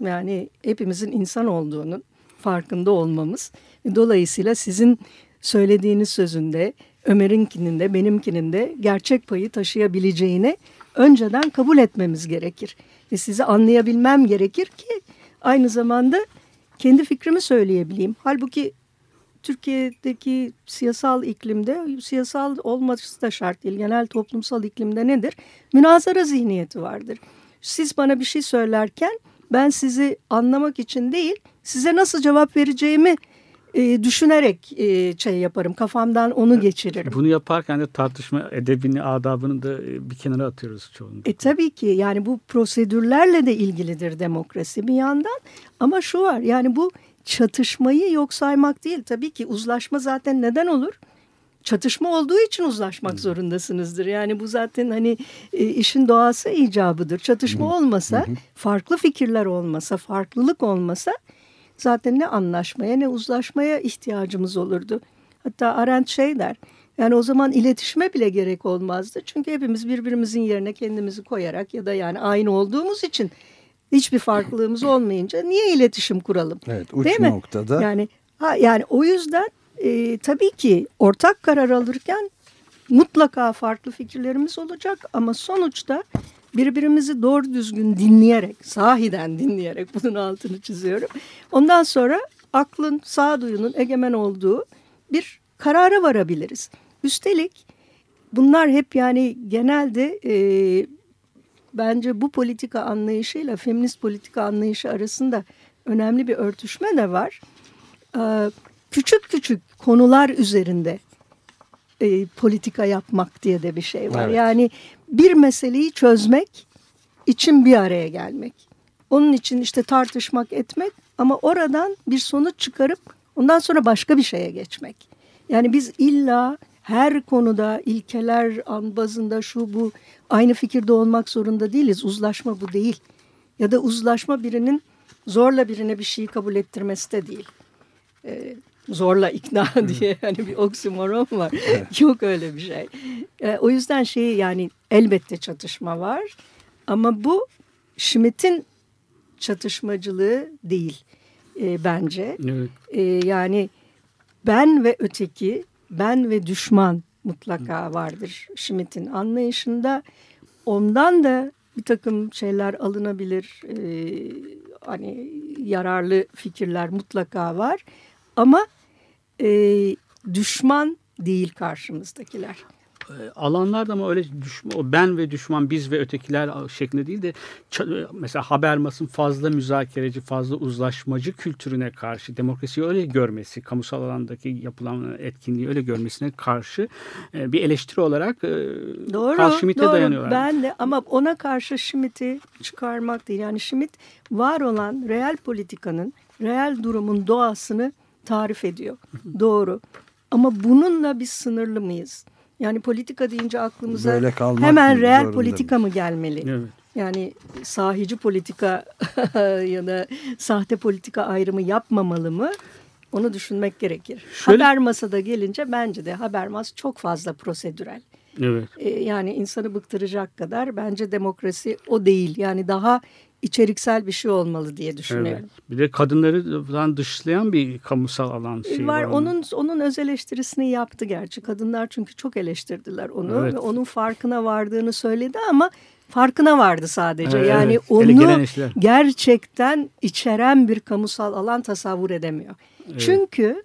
yani hepimizin insan olduğunun farkında olmamız. Dolayısıyla sizin söylediğiniz sözünde Ömer'inkinin de benimkinin de gerçek payı taşıyabileceğini önceden kabul etmemiz gerekir. Ve sizi anlayabilmem gerekir ki aynı zamanda kendi fikrimi söyleyebileyim. Halbuki Türkiye'deki siyasal iklimde siyasal olması da şart değil. Genel toplumsal iklimde nedir? Münazara zihniyeti vardır. Siz bana bir şey söylerken ben sizi anlamak için değil size nasıl cevap vereceğimi e, düşünerek e, şey yaparım. Kafamdan onu geçiririm. Bunu yaparken de tartışma edebini, adabını da e, bir kenara atıyoruz çoğunlukla. E tabii ki yani bu prosedürlerle de ilgilidir demokrasi bir yandan. Ama şu var yani bu çatışmayı yok saymak değil. Tabii ki uzlaşma zaten neden olur? çatışma olduğu için uzlaşmak zorundasınızdır. Yani bu zaten hani e, işin doğası icabıdır. Çatışma olmasa, farklı fikirler olmasa, farklılık olmasa zaten ne anlaşmaya ne uzlaşmaya ihtiyacımız olurdu. Hatta Arendt şey der. Yani o zaman iletişime bile gerek olmazdı. Çünkü hepimiz birbirimizin yerine kendimizi koyarak ya da yani aynı olduğumuz için hiçbir farklılığımız olmayınca niye iletişim kuralım? Evet uç Değil mi? noktada Yani ha, yani o yüzden e, tabii ki ortak karar alırken mutlaka farklı fikirlerimiz olacak ama sonuçta birbirimizi doğru düzgün dinleyerek, sahiden dinleyerek bunun altını çiziyorum. Ondan sonra aklın, sağduyunun egemen olduğu bir karara varabiliriz. Üstelik bunlar hep yani genelde e, bence bu politika anlayışıyla feminist politika anlayışı arasında önemli bir örtüşme de var. Ee, küçük küçük konular üzerinde e, politika yapmak diye de bir şey var. Evet. Yani bir meseleyi çözmek için bir araya gelmek. Onun için işte tartışmak etmek ama oradan bir sonuç çıkarıp ondan sonra başka bir şeye geçmek. Yani biz illa her konuda ilkeler bazında şu bu aynı fikirde olmak zorunda değiliz. Uzlaşma bu değil. Ya da uzlaşma birinin zorla birine bir şeyi kabul ettirmesi de değil. Ee, zorla ikna diye hani bir oksimoron var. Yok öyle bir şey. Ee, o yüzden şey yani elbette çatışma var. Ama bu Schmitt'in çatışmacılığı değil e, bence. Evet. E, yani ben ve öteki, ben ve düşman mutlaka vardır Schmitt'in anlayışında. Ondan da bir takım şeyler alınabilir. E, hani yararlı fikirler mutlaka var. Ama e, düşman değil karşımızdakiler. E, alanlarda ama öyle düşman, ben ve düşman, biz ve ötekiler şeklinde değil de ça- mesela Habermas'ın fazla müzakereci, fazla uzlaşmacı kültürüne karşı demokrasiyi öyle görmesi, kamusal alandaki yapılan etkinliği öyle görmesine karşı e, bir eleştiri olarak e, Doğru, Carl Schmitt'e doğru. dayanıyorlar. Ben de ama ona karşı Schmitt'i çıkarmak değil. Yani Schmitt var olan reel politikanın, reel durumun doğasını tarif ediyor. doğru. Ama bununla biz sınırlı mıyız? Yani politika deyince aklımıza hemen zorunda politika mı gelmeli? Evet. Yani sahici politika ya da sahte politika ayrımı yapmamalı mı? Onu düşünmek gerekir. Şöyle- Haber masada gelince bence de Habermas çok fazla prosedürel. Evet. E, yani insanı bıktıracak kadar bence demokrasi o değil. Yani daha içeriksel bir şey olmalı diye düşünüyorum. Evet. Bir de kadınları dışlayan bir kamusal alan şeyi var. var. Onun onun öz eleştirisini yaptı gerçi. Kadınlar çünkü çok eleştirdiler onu Evet. ve onun farkına vardığını söyledi ama farkına vardı sadece. Evet, yani evet. Onu gerçekten içeren bir kamusal alan tasavvur edemiyor. Çünkü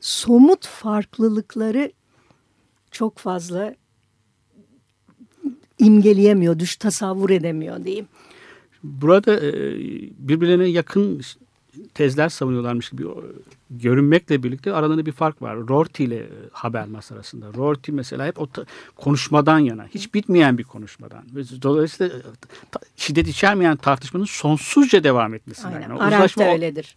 somut farklılıkları çok fazla imgeleyemiyor, düş tasavvur edemiyor diyeyim. Burada e, birbirlerine yakın tezler savunuyorlarmış gibi görünmekle birlikte aralarında bir fark var. Rorty ile e, Habermas arasında. Rorty mesela hep o konuşmadan yana. Hiç bitmeyen bir konuşmadan. Dolayısıyla e, şiddet içermeyen tartışmanın sonsuzca devam etmesinden Aynen. Arendt Uzlaşma öyledir.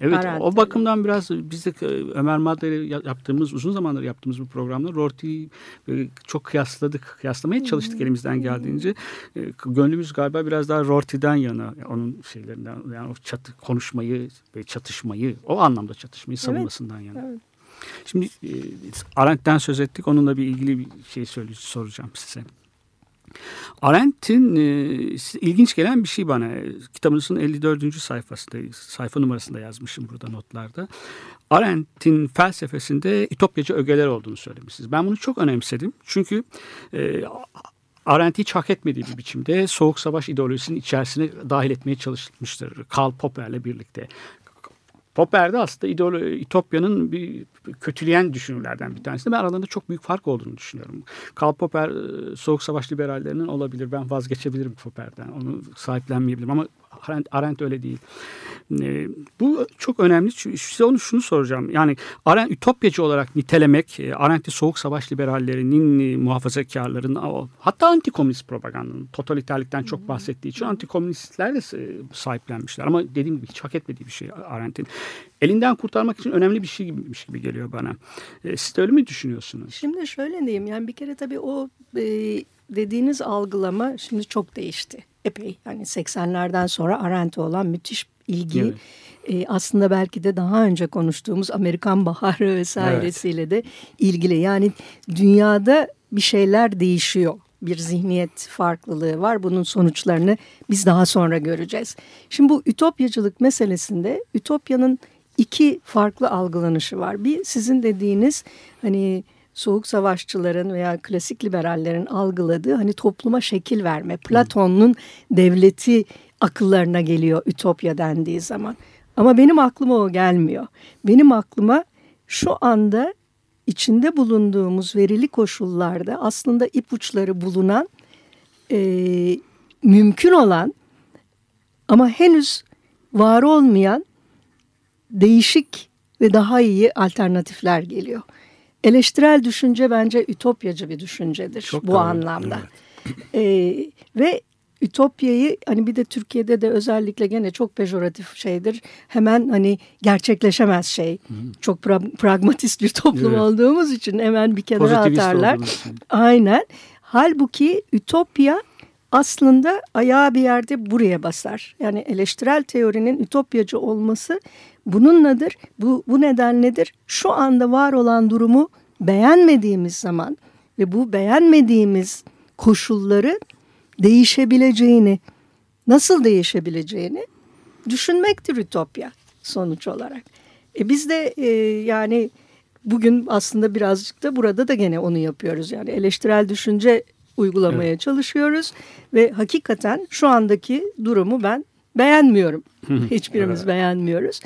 Evet Arendt o bakımdan biraz biz de e, Ömer Madde ile ya- yaptığımız uzun zamandır yaptığımız bu programda Rorty'yi e, çok kıyasladık. Kıyaslamaya çalıştık elimizden geldiğince. E, Gönlümüz galiba biraz daha Rorty'den yana onun şeylerinden yani o çatı konuşmayı ve çatışmayı o anlamda çatışmayı savunmasından yana. evet. Şimdi e, Arendt'ten söz ettik. Onunla bir ilgili bir şey söyle, soracağım size. Arendt'in e, ilginç gelen bir şey bana. Kitabınızın 54. sayfasında, sayfa numarasında yazmışım burada notlarda. Arendt'in felsefesinde ütopyacı ögeler olduğunu söylemişsiniz. Ben bunu çok önemsedim. Çünkü e, Arendt hiç hak etmediği bir biçimde Soğuk Savaş ideolojisinin içerisine dahil etmeye çalışmıştır. Karl Popper'le birlikte. Popper de aslında ideolo İtopya'nın bir kötüleyen düşünürlerden bir tanesi. Ben aralarında çok büyük fark olduğunu düşünüyorum. Karl Popper e, Soğuk Savaş liberallerinin olabilir. Ben vazgeçebilirim Popper'den. Onu sahiplenmeyebilirim ama Arendt, Arendt öyle değil. E, bu çok önemli. Size onu şunu soracağım. Yani Arendt ütopyacı olarak nitelemek, e, Arendt'i soğuk savaş liberallerinin, e, muhafazakarların, hatta antikomünist propagandanın totaliterlikten çok bahsettiği için antikomünistler de e, sahiplenmişler. Ama dediğim gibi hiç hak etmediği bir şey Arendt'in. Elinden kurtarmak için önemli bir şey gibiymiş gibi geliyor bana. E, siz de öyle mi düşünüyorsunuz? Şimdi şöyle diyeyim. Yani bir kere tabii o e, dediğiniz algılama şimdi çok değişti. Epey yani 80'lerden sonra Arendt'e olan müthiş ilgi evet. e, aslında belki de daha önce konuştuğumuz Amerikan Baharı vesairesiyle evet. de ilgili. Yani dünyada bir şeyler değişiyor. Bir zihniyet farklılığı var. Bunun sonuçlarını biz daha sonra göreceğiz. Şimdi bu ütopyacılık meselesinde ütopyanın iki farklı algılanışı var. Bir sizin dediğiniz hani soğuk savaşçıların veya klasik liberallerin algıladığı hani topluma şekil verme. Platon'un devleti akıllarına geliyor ütopya dendiği zaman. Ama benim aklıma o gelmiyor. Benim aklıma şu anda içinde bulunduğumuz verili koşullarda aslında ipuçları bulunan, e, mümkün olan ama henüz var olmayan değişik ve daha iyi alternatifler geliyor. Eleştirel düşünce bence ütopyacı bir düşüncedir Çok bu doğru. anlamda. Evet. Ee, ve Ütopyayı hani bir de Türkiye'de de özellikle gene çok pejoratif şeydir. Hemen hani gerçekleşemez şey. Hı. Çok pra pragmatist bir toplum evet. olduğumuz için hemen bir kenara Pozitivist atarlar. Aynen. Halbuki Ütopya aslında ayağı bir yerde buraya basar. Yani eleştirel teorinin ütopyacı olması bununladır. Bu, bu nedenledir. Şu anda var olan durumu beğenmediğimiz zaman ve bu beğenmediğimiz koşulları değişebileceğini, nasıl değişebileceğini düşünmektir ütopya sonuç olarak. E biz de e, yani bugün aslında birazcık da burada da gene onu yapıyoruz. Yani eleştirel düşünce uygulamaya evet. çalışıyoruz ve hakikaten şu andaki durumu ben beğenmiyorum. Hiçbirimiz evet. beğenmiyoruz.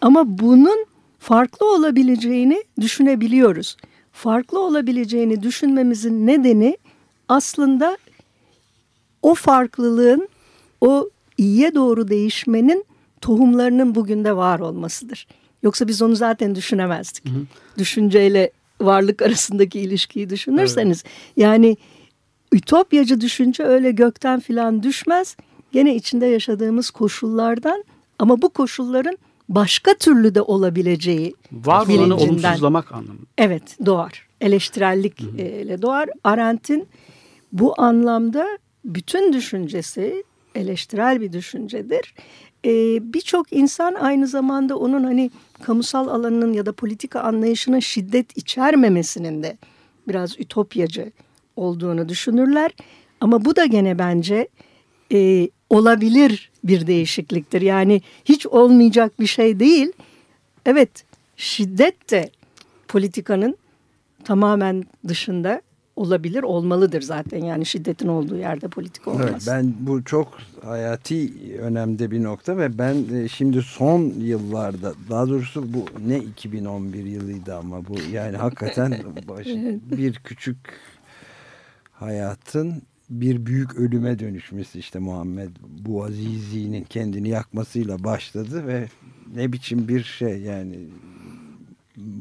Ama bunun farklı olabileceğini düşünebiliyoruz. Farklı olabileceğini düşünmemizin nedeni aslında o farklılığın, o iyiye doğru değişmenin tohumlarının bugün de var olmasıdır. Yoksa biz onu zaten düşünemezdik. Hı hı. Düşünceyle varlık arasındaki ilişkiyi düşünürseniz. Evet. Yani ütopyacı düşünce öyle gökten filan düşmez. Gene içinde yaşadığımız koşullardan ama bu koşulların başka türlü de olabileceği Var olanı olumsuzlamak anlamında. Evet doğar. Eleştirellikle doğar. Arendt'in bu anlamda bütün düşüncesi eleştirel bir düşüncedir. Ee, Birçok insan aynı zamanda onun hani kamusal alanının ya da politika anlayışının şiddet içermemesinin de biraz ütopyacı olduğunu düşünürler. Ama bu da gene bence e, olabilir bir değişikliktir. Yani hiç olmayacak bir şey değil. Evet şiddet de politikanın tamamen dışında olabilir, olmalıdır zaten. Yani şiddetin olduğu yerde politik olmaz. Evet, ben bu çok hayati önemde bir nokta ve ben e, şimdi son yıllarda daha doğrusu bu ne 2011 yılıydı ama bu yani hakikaten baş, bir küçük hayatın bir büyük ölüme dönüşmesi işte Muhammed Buazizi'nin kendini yakmasıyla başladı ve ne biçim bir şey yani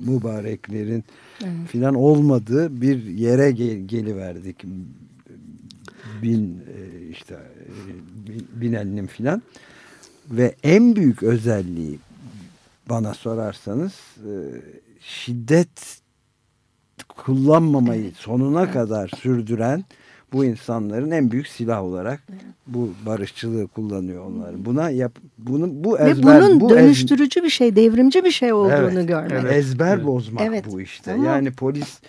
mübareklerin evet. filan olmadığı bir yere gel geliverdik. Bin e, işte e, Binel'in filan ve en büyük özelliği bana sorarsanız e, şiddet kullanmamayı sonuna kadar sürdüren bu insanların en büyük silah olarak bu barışçılığı kullanıyor onlar. Buna yap bunu bu ezber Ve bunun bu dönüştürücü ez... bir şey, devrimci bir şey olduğunu evet, görmek. Evet, ezber bozmak evet. bu işte. Ama... Yani polis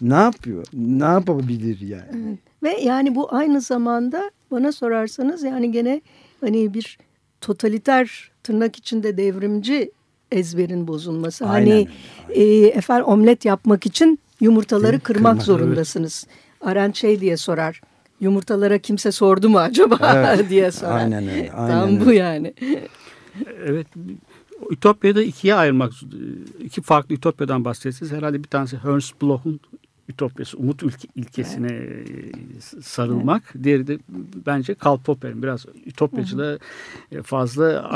ne yapıyor? Ne yapabilir yani? Evet. Ve yani bu aynı zamanda bana sorarsanız yani gene hani bir totaliter tırnak içinde devrimci ezberin bozulması. Aynen. Hani e, efendim omlet yapmak için yumurtaları kırmak, kırmak zorundasınız. Evet. Arendt şey diye sorar. Yumurtalara kimse sordu mu acaba evet. diye sorar. Aynen öyle. Aynen Tam öyle. bu yani. evet. Ütopya'da ikiye ayırmak, iki farklı Ütopya'dan bahsediyorsunuz. Herhalde bir tanesi Ernst Bloch'un ütopyası, umut ülke, ilkesine e, sarılmak. Diğeri de bence Karl Popper'in biraz ütopyacılığı e, fazla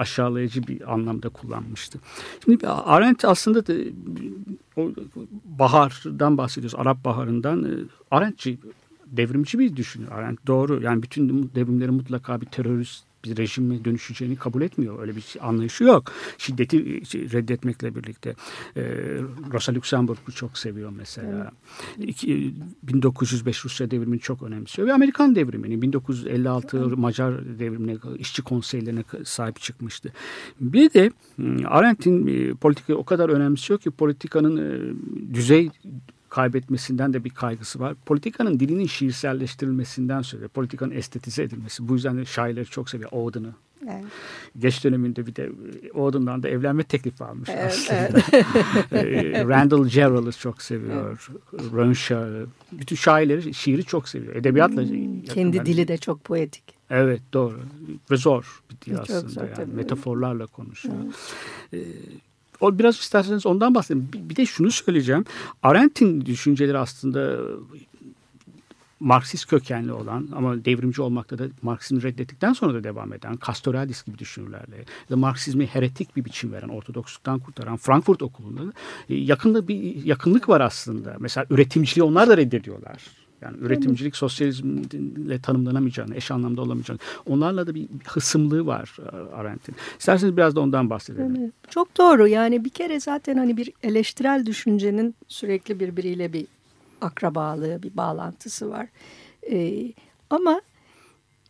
aşağılayıcı bir anlamda kullanmıştı. Şimdi Arendt aslında da, o bahardan bahsediyoruz, Arap baharından. E, Arendtçi, devrimci bir düşünür Arendt. Doğru. Yani bütün devrimlerin mutlaka bir terörist bir rejime dönüşeceğini kabul etmiyor. Öyle bir anlayışı yok. Şiddeti reddetmekle birlikte. E, Rosa Luxemburg bu çok seviyor mesela. Evet. İki, 1905 Rusya devrimini çok önemsiyor. Ve Amerikan devrimini 1956 evet. Macar devrimine, işçi konseylerine sahip çıkmıştı. Bir de Arendt'in e, politikayı o kadar önemsiyor ki politikanın e, düzey kaybetmesinden de bir kaygısı var. Politikanın dilinin şiirselleştirilmesinden sonra politikanın estetize edilmesi. Bu yüzden de şairleri çok seviyor. Audin'ı. Evet. Geç döneminde bir de Audin'dan da evlenme teklifi almış evet, aslında. Evet. Randall Jarrell'ı çok seviyor. Evet. Ronshaw. Bütün şairleri, şiiri çok seviyor. Edebiyatla hmm, Kendi dili de çok poetik. Evet doğru. Ve zor bir dil aslında. Zor, yani. Metaforlarla konuşuyor. Evet. Ee, o biraz isterseniz ondan bahsedelim. Bir, de şunu söyleyeceğim. Arendt'in düşünceleri aslında Marksist kökenli olan ama devrimci olmakta da Marksizmi reddettikten sonra da devam eden Castoriadis gibi düşünürlerle ya Marksizmi heretik bir biçim veren, Ortodoksluktan kurtaran Frankfurt okulunda e, yakında bir yakınlık var aslında. Mesela üretimciliği onlar da reddediyorlar. Yani üretimcilik sosyalizmle tanımlanamayacağını, eş anlamda olamayacağını. Onlarla da bir hısımlığı var e, Arendt'in. İsterseniz biraz da ondan bahsedelim. Evet, çok doğru. Yani bir kere zaten hani bir eleştirel düşüncenin sürekli birbiriyle bir akrabalığı, bir bağlantısı var. Ee, ama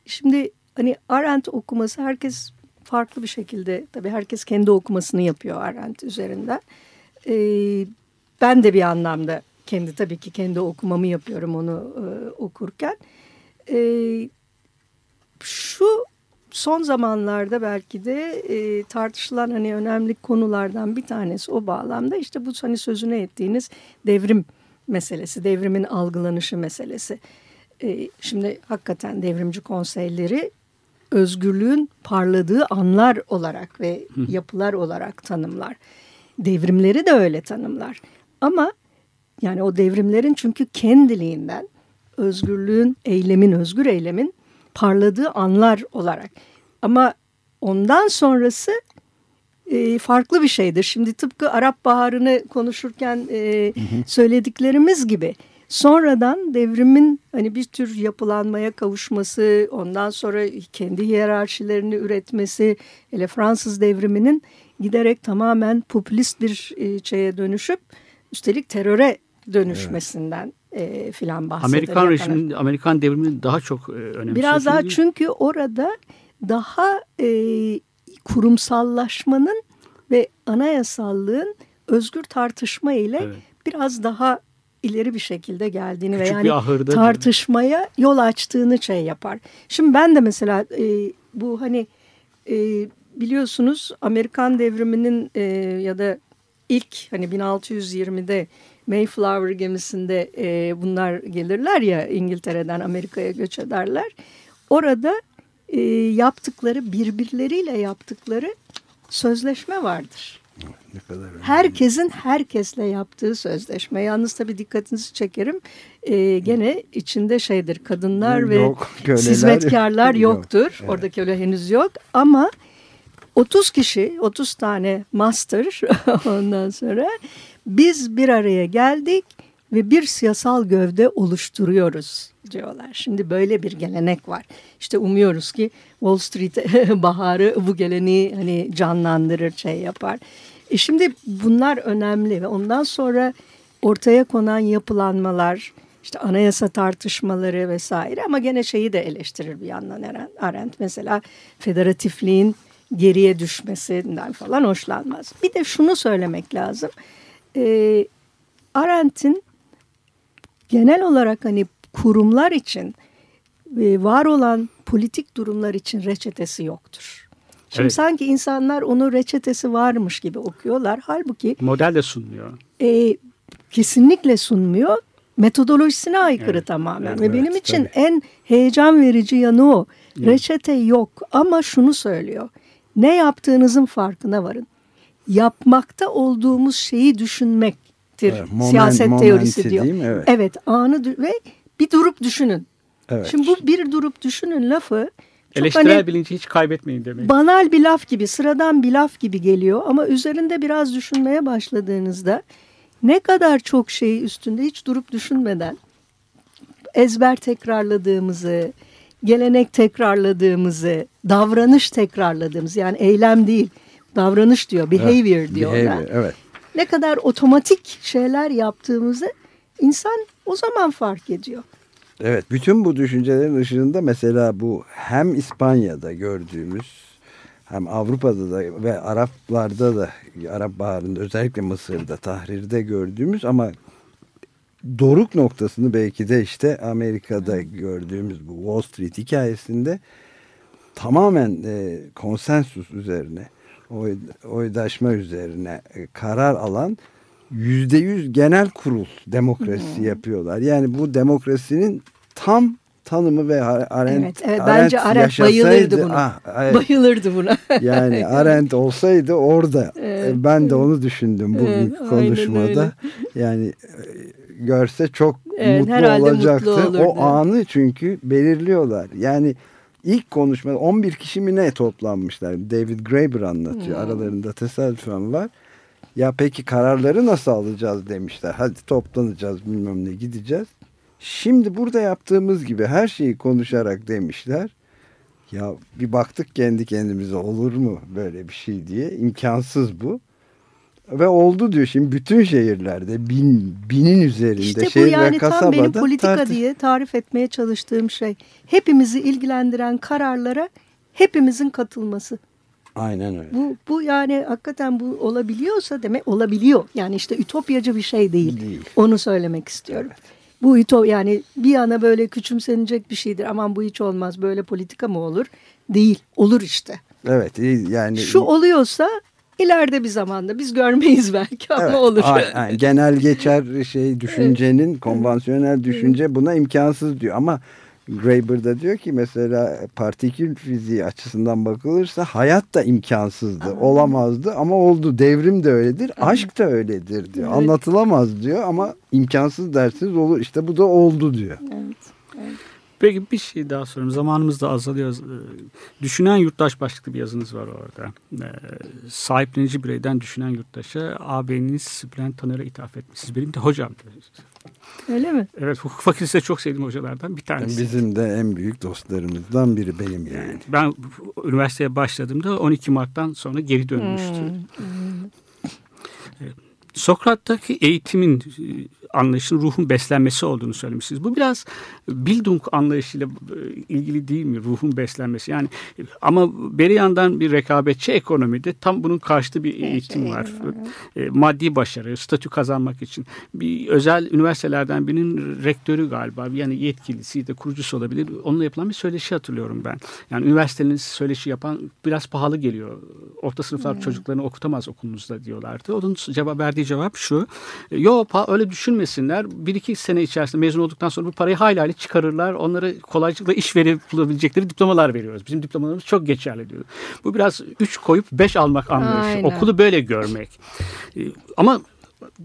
şimdi hani Arendt okuması herkes farklı bir şekilde, tabii herkes kendi okumasını yapıyor Arendt üzerinden. Ee, ben de bir anlamda kendi tabii ki kendi okumamı yapıyorum onu e, okurken. E, şu son zamanlarda belki de e, tartışılan hani önemli konulardan bir tanesi o bağlamda işte bu hani sözüne ettiğiniz devrim meselesi, devrimin algılanışı meselesi. E, şimdi hakikaten devrimci konseyleri özgürlüğün parladığı anlar olarak ve yapılar olarak tanımlar. Devrimleri de öyle tanımlar. Ama yani o devrimlerin çünkü kendiliğinden özgürlüğün, eylemin, özgür eylemin parladığı anlar olarak. Ama ondan sonrası e, farklı bir şeydir. Şimdi tıpkı Arap Baharı'nı konuşurken e, hı hı. söylediklerimiz gibi sonradan devrimin hani bir tür yapılanmaya kavuşması, ondan sonra kendi hiyerarşilerini üretmesi, hele Fransız devriminin giderek tamamen popülist bir şeye dönüşüp üstelik teröre dönüşmesinden e, filan bahseder. Amerikan rejiminin, Amerikan devriminin daha çok e, önemli. Biraz daha çünkü orada daha e, kurumsallaşmanın ve anayasallığın özgür tartışma ile evet. biraz daha ileri bir şekilde geldiğini Küçük ve yani tartışmaya yol açtığını şey yapar. Şimdi ben de mesela e, bu hani e, biliyorsunuz Amerikan devriminin e, ya da ilk hani 1620'de Mayflower gemisinde e, bunlar gelirler ya İngiltere'den Amerika'ya göç ederler. Orada e, yaptıkları birbirleriyle yaptıkları sözleşme vardır. Ne kadar önemli. Herkesin herkesle yaptığı sözleşme. Yalnız tabii dikkatinizi çekerim. E, gene içinde şeydir kadınlar ve yok, hizmetkarlar yoktur. Yok. Evet. Orada köle henüz yok ama 30 kişi 30 tane master ondan sonra biz bir araya geldik ve bir siyasal gövde oluşturuyoruz diyorlar. Şimdi böyle bir gelenek var. İşte umuyoruz ki Wall Street baharı bu geleneği hani canlandırır, şey yapar. E şimdi bunlar önemli ve ondan sonra ortaya konan yapılanmalar, işte anayasa tartışmaları vesaire ama gene şeyi de eleştirir bir yandan Arendt. Mesela federatifliğin geriye düşmesinden falan hoşlanmaz. Bir de şunu söylemek lazım e, Arendt'in genel olarak hani kurumlar için e, var olan politik durumlar için reçetesi yoktur. Şimdi evet. sanki insanlar onu reçetesi varmış gibi okuyorlar. Halbuki model de sunmuyor. E, kesinlikle sunmuyor. Metodolojisine aykırı evet. tamamen. Evet, Ve benim evet, için tabii. en heyecan verici yanı o. Evet. Reçete yok ama şunu söylüyor. Ne yaptığınızın farkına varın yapmakta olduğumuz şeyi düşünmek demektir. Evet, moment- siyaset teorisi diyor. Evet. Evet, anı ve bir durup düşünün. Evet. Şimdi bu bir durup düşünün lafı çok Eleştirel hani bilinci hiç kaybetmeyin demek. banal bir laf gibi, sıradan bir laf gibi geliyor ama üzerinde biraz düşünmeye başladığınızda ne kadar çok şeyi üstünde hiç durup düşünmeden ezber tekrarladığımızı, gelenek tekrarladığımızı, davranış tekrarladığımız yani eylem değil, davranış diyor, behavior diyorlar. Behavior, evet. Ne kadar otomatik şeyler yaptığımızı insan o zaman fark ediyor. Evet, bütün bu düşüncelerin ışığında mesela bu hem İspanya'da gördüğümüz hem Avrupa'da da ve Araplarda da Arap Baharı'nda özellikle Mısır'da Tahrir'de gördüğümüz ama doruk noktasını belki de işte Amerika'da gördüğümüz bu Wall Street hikayesinde tamamen e, konsensus üzerine oy, oydaşma üzerine e, karar alan yüzde yüz genel kurul demokrasisi yapıyorlar. Yani bu demokrasinin tam tanımı ve Arendt, Evet, evet bence Arendt bayılırdı buna. ah, evet. Bayılırdı buna. Yani Arendt olsaydı orada Evet. E, ben de onu düşündüm bugün Evet, konuşmada. Yani e, görse çok Evet, mutlu mutlu olacaktı. olurdu. o anı çünkü belirliyorlar. Yani ilk konuşma 11 kişi mi ne toplanmışlar. David Graeber anlatıyor. Hmm. Aralarında tesadüfen var. Ya peki kararları nasıl alacağız demişler. Hadi toplanacağız bilmem ne gideceğiz. Şimdi burada yaptığımız gibi her şeyi konuşarak demişler. Ya bir baktık kendi kendimize olur mu böyle bir şey diye. imkansız bu. Ve oldu diyor şimdi bütün şehirlerde bin, binin üzerinde İşte bu şehir ve yani tam kasabada benim politika tartış- diye tarif etmeye çalıştığım şey. Hepimizi ilgilendiren kararlara hepimizin katılması. Aynen öyle. Bu, bu yani hakikaten bu olabiliyorsa demek olabiliyor. Yani işte ütopyacı bir şey değil. Değil. Onu söylemek istiyorum. Bu ütop yani bir yana böyle küçümsenecek bir şeydir. Aman bu hiç olmaz böyle politika mı olur? Değil. Olur işte. Evet yani Şu oluyorsa ileride bir zamanda biz görmeyiz belki ama Evet, olur. aynen. Genel geçer şey düşüncenin konvansiyonel düşünce buna imkansız diyor ama Graeber da diyor ki mesela partikül fiziği açısından bakılırsa hayat da imkansızdı, olamazdı ama oldu. Devrim de öyledir, aşk da öyledir diyor. Evet. Anlatılamaz diyor ama imkansız dersiniz olur. İşte bu da oldu diyor. Evet. Peki bir şey daha sorayım. Zamanımız da azalıyor. Ee, Düşünen yurttaş başlıklı bir yazınız var orada. Ee, sahiplenici bireyden düşünen yurttaşa ağabeyiniz Bülent Taner'e ithaf etmişsiniz. Benim de hocam. Öyle mi? Evet hukuk fakültesinde çok sevdiğim hocalardan bir tanesi. Bizim de en büyük dostlarımızdan biri benim yani. Ben üniversiteye başladığımda 12 Mart'tan sonra geri dönmüştü. Hmm. Sokrat'taki eğitimin e, anlayışının ruhun beslenmesi olduğunu söylemişsiniz. Bu biraz Bildung anlayışıyla e, ilgili değil mi? Ruhun beslenmesi. Yani e, ama bir yandan bir rekabetçi ekonomide tam bunun karşıtı bir eğitim var. E, Maddi başarı, statü kazanmak için. Bir özel üniversitelerden birinin rektörü galiba yani yetkilisi de kurucusu olabilir. Onunla yapılan bir söyleşi hatırlıyorum ben. Yani üniversitenin söyleşi yapan biraz pahalı geliyor. Orta sınıflar çocuklarını okutamaz okulunuzda diyorlardı. Onun cevap verdiği cevap şu. Yo pa- öyle düşünmesinler. Bir iki sene içerisinde mezun olduktan sonra bu parayı hayli hayli çıkarırlar. Onları kolaylıkla iş verip bulabilecekleri diplomalar veriyoruz. Bizim diplomalarımız çok geçerli diyor. Bu biraz üç koyup beş almak anlayışı. Okulu böyle görmek. Ee, Ama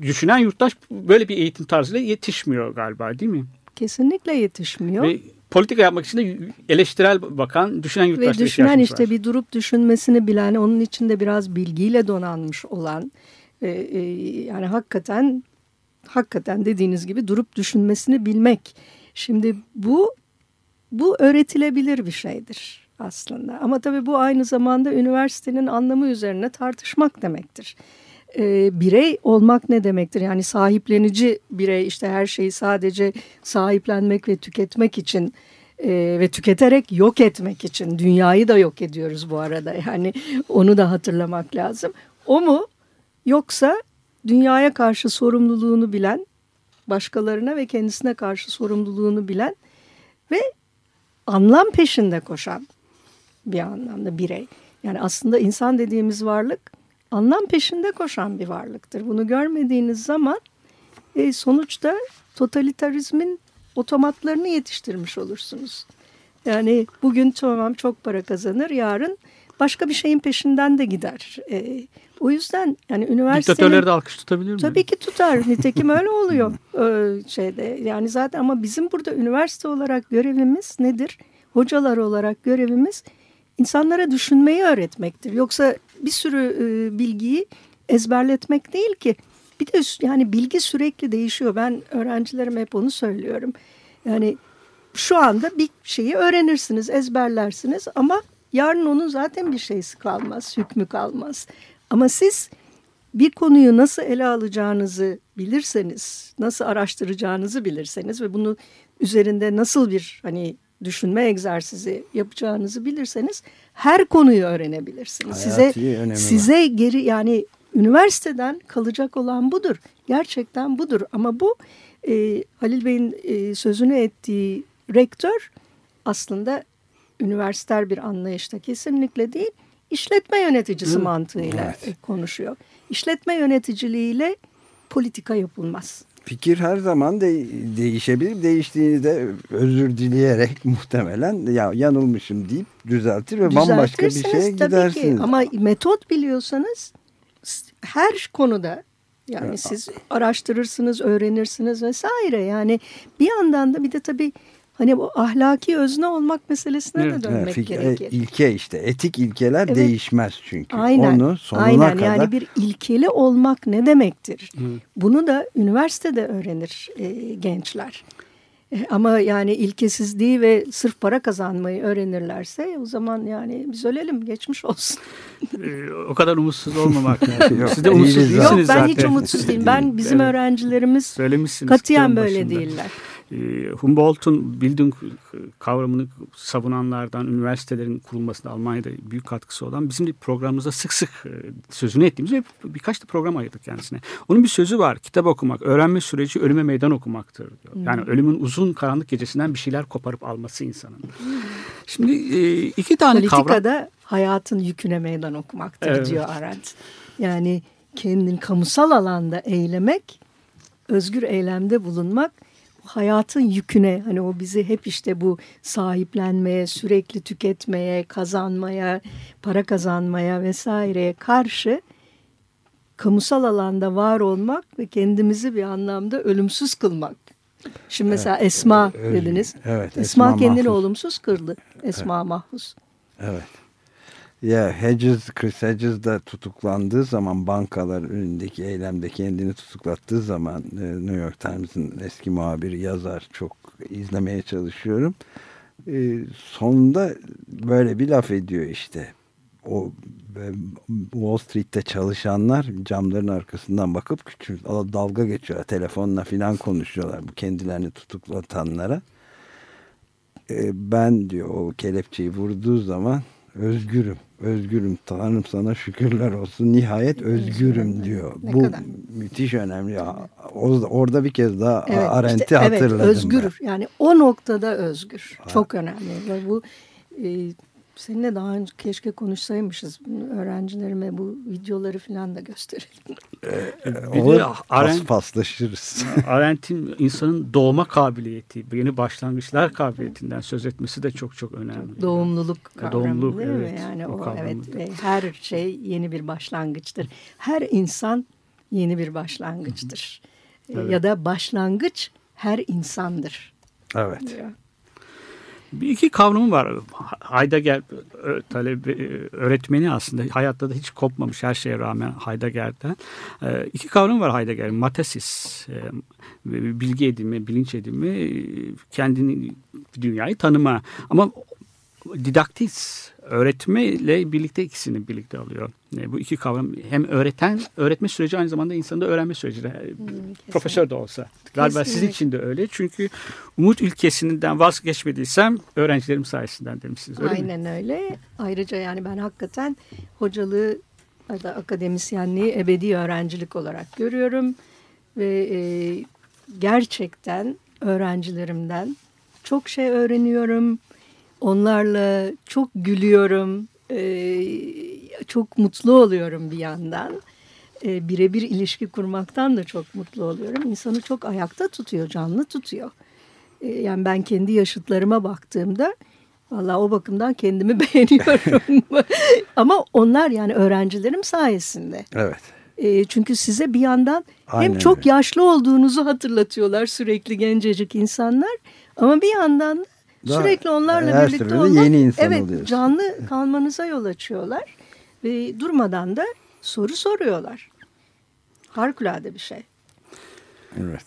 düşünen yurttaş böyle bir eğitim tarzıyla yetişmiyor galiba değil mi? Kesinlikle yetişmiyor. Ve politika yapmak için de eleştirel bakan düşünen Ve yurttaşlara düşünen ihtiyacımız işte var. bir durup düşünmesini bilen, onun içinde biraz bilgiyle donanmış olan, e, e, yani hakikaten hakikaten dediğiniz gibi durup düşünmesini bilmek. Şimdi bu bu öğretilebilir bir şeydir aslında. Ama tabii bu aynı zamanda üniversitenin anlamı üzerine tartışmak demektir. E, birey olmak ne demektir? Yani sahiplenici birey işte her şeyi sadece sahiplenmek ve tüketmek için e, ve tüketerek yok etmek için dünyayı da yok ediyoruz bu arada. Yani onu da hatırlamak lazım. O mu yoksa dünyaya karşı sorumluluğunu bilen, başkalarına ve kendisine karşı sorumluluğunu bilen ve anlam peşinde koşan bir anlamda birey. Yani aslında insan dediğimiz varlık anlam peşinde koşan bir varlıktır. Bunu görmediğiniz zaman e, sonuçta totalitarizmin otomatlarını yetiştirmiş olursunuz. Yani bugün tamam çok para kazanır, yarın başka bir şeyin peşinden de gider. E, o yüzden yani üniversitenin... Diktatörleri de alkış tutabilir mi? Tabii ki tutar. Nitekim öyle oluyor ee, şeyde. Yani zaten ama bizim burada üniversite olarak görevimiz nedir? Hocalar olarak görevimiz insanlara düşünmeyi öğretmektir. Yoksa bir sürü e, bilgiyi ezberletmek değil ki. Bir de yani bilgi sürekli değişiyor. Ben öğrencilerime hep onu söylüyorum. Yani şu anda bir şeyi öğrenirsiniz, ezberlersiniz ama yarın onun zaten bir şeysi kalmaz, hükmü kalmaz. Ama siz bir konuyu nasıl ele alacağınızı bilirseniz, nasıl araştıracağınızı bilirseniz ve bunu üzerinde nasıl bir hani düşünme egzersizi yapacağınızı bilirseniz her konuyu öğrenebilirsiniz. Hayati size size geri yani üniversiteden kalacak olan budur. Gerçekten budur. Ama bu e, Halil Bey'in e, sözünü ettiği rektör aslında üniversiter bir anlayışta kesinlikle değil işletme yöneticisi Hı. mantığıyla Evet. konuşuyor. İşletme yöneticiliğiyle politika yapılmaz. Fikir her zaman de değişebilir. Değiştiğini de özür dileyerek muhtemelen ya yanılmışım deyip düzeltir ve bambaşka bir şeye tabii gidersiniz. Ki. Ama metot biliyorsanız her konuda yani siz araştırırsınız, öğrenirsiniz vesaire. Yani bir yandan da bir de tabii hani bu ahlaki özne olmak meselesine Evet. de Evet, dönmek fik- e, gerekir. ilke işte etik ilkeler Evet. değişmez çünkü. Aynen. Onu sonuna Aynen kadar yani bir ilkeli olmak ne demektir? Bunu da üniversitede öğrenir e, gençler. E, ama yani ilkesizliği ve sırf para kazanmayı öğrenirlerse o zaman yani biz ölelim geçmiş olsun. Ee, o kadar umutsuz olmamak lazım. Yok, Siz de umutsuz değilsiniz zaten. Yok ben zaten. hiç umutsuz değilim. Ben bizim Evet. öğrencilerimiz Söylemişsiniz. katiyen böyle başında. değiller. Ee, Humboldt'un Bildung kavramını savunanlardan üniversitelerin kurulmasında Almanya'da büyük katkısı olan bizim de programımızda sık sık e, sözünü ettiğimiz ve birkaç da program ayırdık kendisine. Onun bir sözü var. Kitap okumak, öğrenme süreci ölüme meydan okumaktır diyor. Yani ölümün uzun karanlık gecesinden bir şeyler koparıp alması insanın. Şimdi e, iki tane kavram. Politikada hayatın yüküne meydan okumaktır Evet. diyor Arendt. Yani kendini kamusal alanda eylemek, özgür eylemde bulunmak bu hayatın yüküne hani o bizi hep işte bu sahiplenmeye, sürekli tüketmeye, kazanmaya, para kazanmaya vesaireye karşı kamusal alanda var olmak ve kendimizi bir anlamda ölümsüz kılmak. Şimdi mesela Esma Öz- dediniz. evet, Esma, Esma kendini Mahfuz. olumsuz kırdı. Esma Mahfuz. Evet. Ya Hedges, Chris Hedges de tutuklandığı zaman bankalar önündeki eylemde kendini tutuklattığı zaman e, New York Times'ın eski muhabiri yazar çok izlemeye çalışıyorum. E, sonunda böyle bir laf ediyor işte. O e, Wall Street'te çalışanlar camların arkasından bakıp küçük dalga geçiyorlar. Telefonla filan konuşuyorlar bu kendilerini tutuklatanlara. Ben diyor o kelepçeyi vurduğu zaman özgürüm. Özgürüm. Tanrım sana şükürler olsun. Nihayet özgürüm diyor. Ne Bu kadar. müthiş önemli. Ya, o- Orada bir kez daha Evet, Arendt'i işte, evet, hatırladım. özgür. Yani o noktada özgür. Çok önemli. Ve bu e, seninle daha önce keşke konuşsaymışız. Öğrencilerime bu videoları falan da gösterelim. de Olur, Arendt- paslaşırız. Arendt'in insanın doğma kabiliyeti, yeni başlangıçlar kabiliyetinden söz etmesi de çok çok önemli. Doğumluluk kavramı Doğumluluk, değil mi? evet. Yani O o, evet ve her şey yeni bir başlangıçtır. Her insan yeni bir başlangıçtır. E, Evet. Ya da başlangıç her insandır. evet. diyor. Bir iki kavramı var. Heidegger talebe, öğretmeni aslında hayatta da hiç kopmamış her şeye rağmen Heidegger'den. Ee, iki kavram var Heidegger'in. Matesis, e, bilgi edinme, bilinç edinme, e, kendini, dünyayı tanıma. Ama didaktis, öğretme ile birlikte ikisini birlikte alıyor. E, Bu iki kavram hem öğreten, öğretme süreci aynı zamanda insanın da öğrenme süreci. de. Profesör de olsa. Galiba sizin için de öyle. Çünkü umut ülkesinden vazgeçmediysem öğrencilerim sayesinden demişsiniz. Öyle mi? Aynen öyle. Ayrıca yani ben hakikaten hocalığı ya da akademisyenliği ebedi öğrencilik olarak görüyorum. Ve e, gerçekten öğrencilerimden çok şey öğreniyorum. Onlarla çok gülüyorum. E, çok mutlu oluyorum bir yandan. E, birebir ilişki kurmaktan da çok mutlu oluyorum. İnsanı çok ayakta tutuyor, canlı tutuyor. E, yani ben kendi yaşıtlarıma baktığımda Vallahi o bakımdan kendimi beğeniyorum. Ama onlar yani öğrencilerim sayesinde. Evet. E, çünkü size bir yandan Aynen hem çok öyle. yaşlı olduğunuzu hatırlatıyorlar sürekli gencecik insanlar. Ama bir yandan da Daha sürekli onlarla birlikte olmak yeni insan evet, oluyorsun. canlı kalmanıza yol açıyorlar. Ve durmadan da soru soruyorlar. Harikulade bir şey. Evet.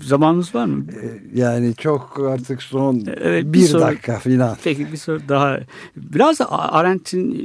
Zamanınız var mı? Ee, Yani çok artık son Evet, bir bir soru- dakika filan. Peki bir soru daha. Biraz da Arendt'in e,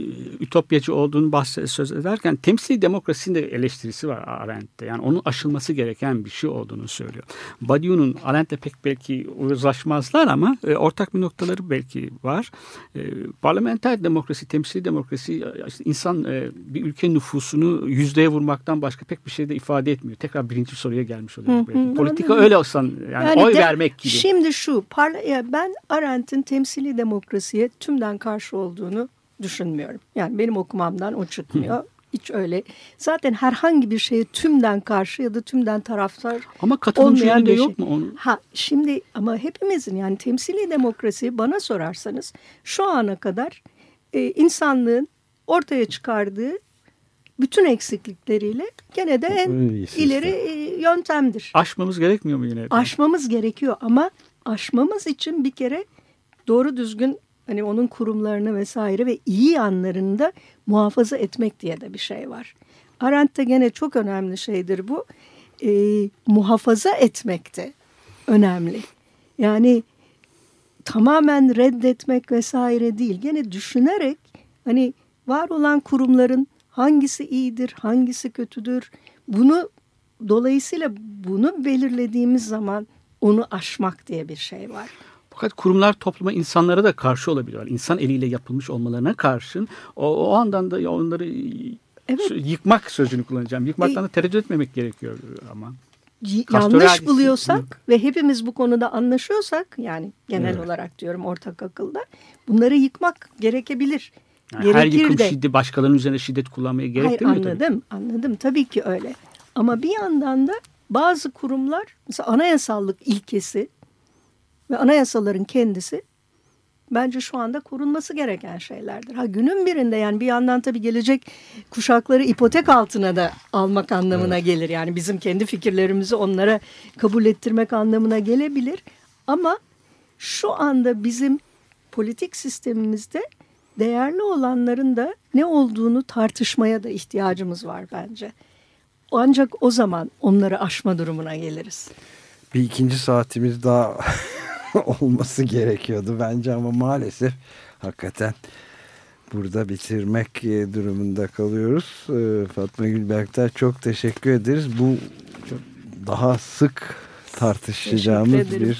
ütopyacı olduğunu bahse söz ederken temsili demokrasinin de eleştirisi var Arendt'te. Yani onun aşılması gereken bir şey olduğunu söylüyor. Badiou'nun Arendt'le pek belki uzlaşmazlar ama e, ortak bir noktaları belki var. E, parlamenter demokrasi, temsili demokrasi e, işte insan e, bir ülke nüfusunu yüzdeye vurmaktan başka pek bir şey de ifade etmiyor. Tekrar birinci soruya gelmiş oluyoruz. Hı. Politika öyle olsan yani, oy de- vermek gibi. Şimdi şu parla ya ben Arendt'in temsili demokrasiye tümden karşı olduğunu düşünmüyorum. Yani benim okumamdan o çıkmıyor. Hiç öyle. Zaten herhangi bir şeye tümden karşı ya da tümden taraftar Ama olmayan yönünde bir yok şey. mu? Onun? Ha şimdi ama hepimizin yani temsili demokrasi bana sorarsanız şu ana kadar e, insanlığın ortaya çıkardığı bütün eksiklikleriyle gene de en ileri e, yöntemdir Aşmamız gerekmiyor mu yine? aşmamız gerekiyor ama aşmamız için bir kere doğru düzgün hani onun kurumlarını vesaire ve iyi yanlarını da muhafaza etmek diye de bir şey var. Arendt'te gene çok önemli şeydir bu. Ee, muhafaza etmek de önemli. Yani tamamen reddetmek vesaire değil. Gene düşünerek hani var olan kurumların hangisi iyidir, hangisi kötüdür bunu dolayısıyla bunu belirlediğimiz zaman onu aşmak diye bir şey var. Fakat kurumlar topluma insanlara da karşı olabiliyorlar. İnsan eliyle yapılmış olmalarına karşın o, o andan da onları Evet. yıkmak sözünü kullanacağım. Yıkmaktan E- da tereddüt etmemek gerekiyor ama. Yanlış hadisi- buluyorsak ve hepimiz bu konuda anlaşıyorsak yani genel Evet. olarak diyorum ortak akılda bunları yıkmak gerekebilir. Yani her yıkım de. şiddet başkalarının üzerine şiddet kullanmaya Hayır gerektirmiyor tabii. anladım anladım tabii ki öyle. Ama bir yandan da bazı kurumlar mesela anayasallık ilkesi ve anayasaların kendisi bence şu anda korunması gereken şeylerdir. Ha günün birinde yani bir yandan tabii gelecek kuşakları ipotek altına da almak anlamına gelir. Yani bizim kendi fikirlerimizi onlara kabul ettirmek anlamına gelebilir. Ama şu anda bizim politik sistemimizde değerli olanların da ne olduğunu tartışmaya da ihtiyacımız var bence. Ancak o zaman onları aşma durumuna geliriz. Bir ikinci saatimiz daha olması gerekiyordu bence ama maalesef hakikaten burada bitirmek e, durumunda kalıyoruz. E, Fatma Gülberk'ten çok teşekkür ederiz. Bu daha sık tartışacağımız bir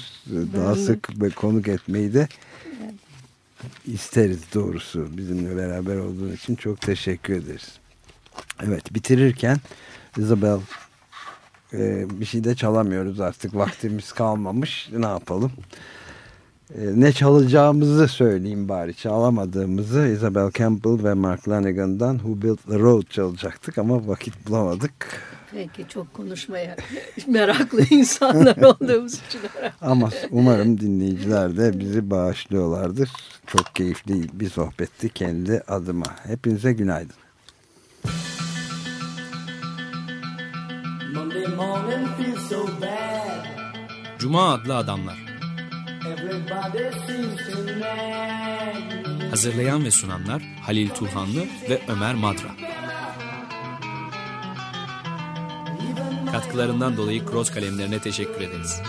daha sık konuk etmeyi de isteriz doğrusu. Bizimle beraber olduğun için çok teşekkür ederiz. Evet bitirirken Isabel e, bir şey de çalamıyoruz artık. Vaktimiz kalmamış. Ne yapalım? E, ne çalacağımızı söyleyeyim bari. Çalamadığımızı Isabel Campbell ve Mark Lanigan'dan Who Built the Road çalacaktık ama vakit bulamadık Peki çok konuşmaya meraklı insanlar olduğumuz için. ama umarım dinleyiciler de bizi bağışlıyorlardır çok keyifli bir sohbetti kendi adıma hepinize günaydın. Cuma adlı adamlar. Hazırlayan ve sunanlar Halil Turhanlı ve Ömer Madra. Katkılarından dolayı Cross kalemlerine teşekkür ederiz.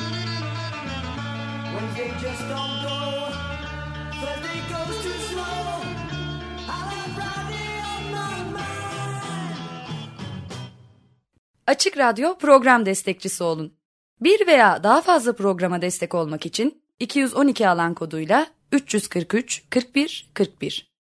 Açık Radyo program destekçisi olun. Bir veya daha fazla programa destek olmak için 212 alan koduyla 343 41 41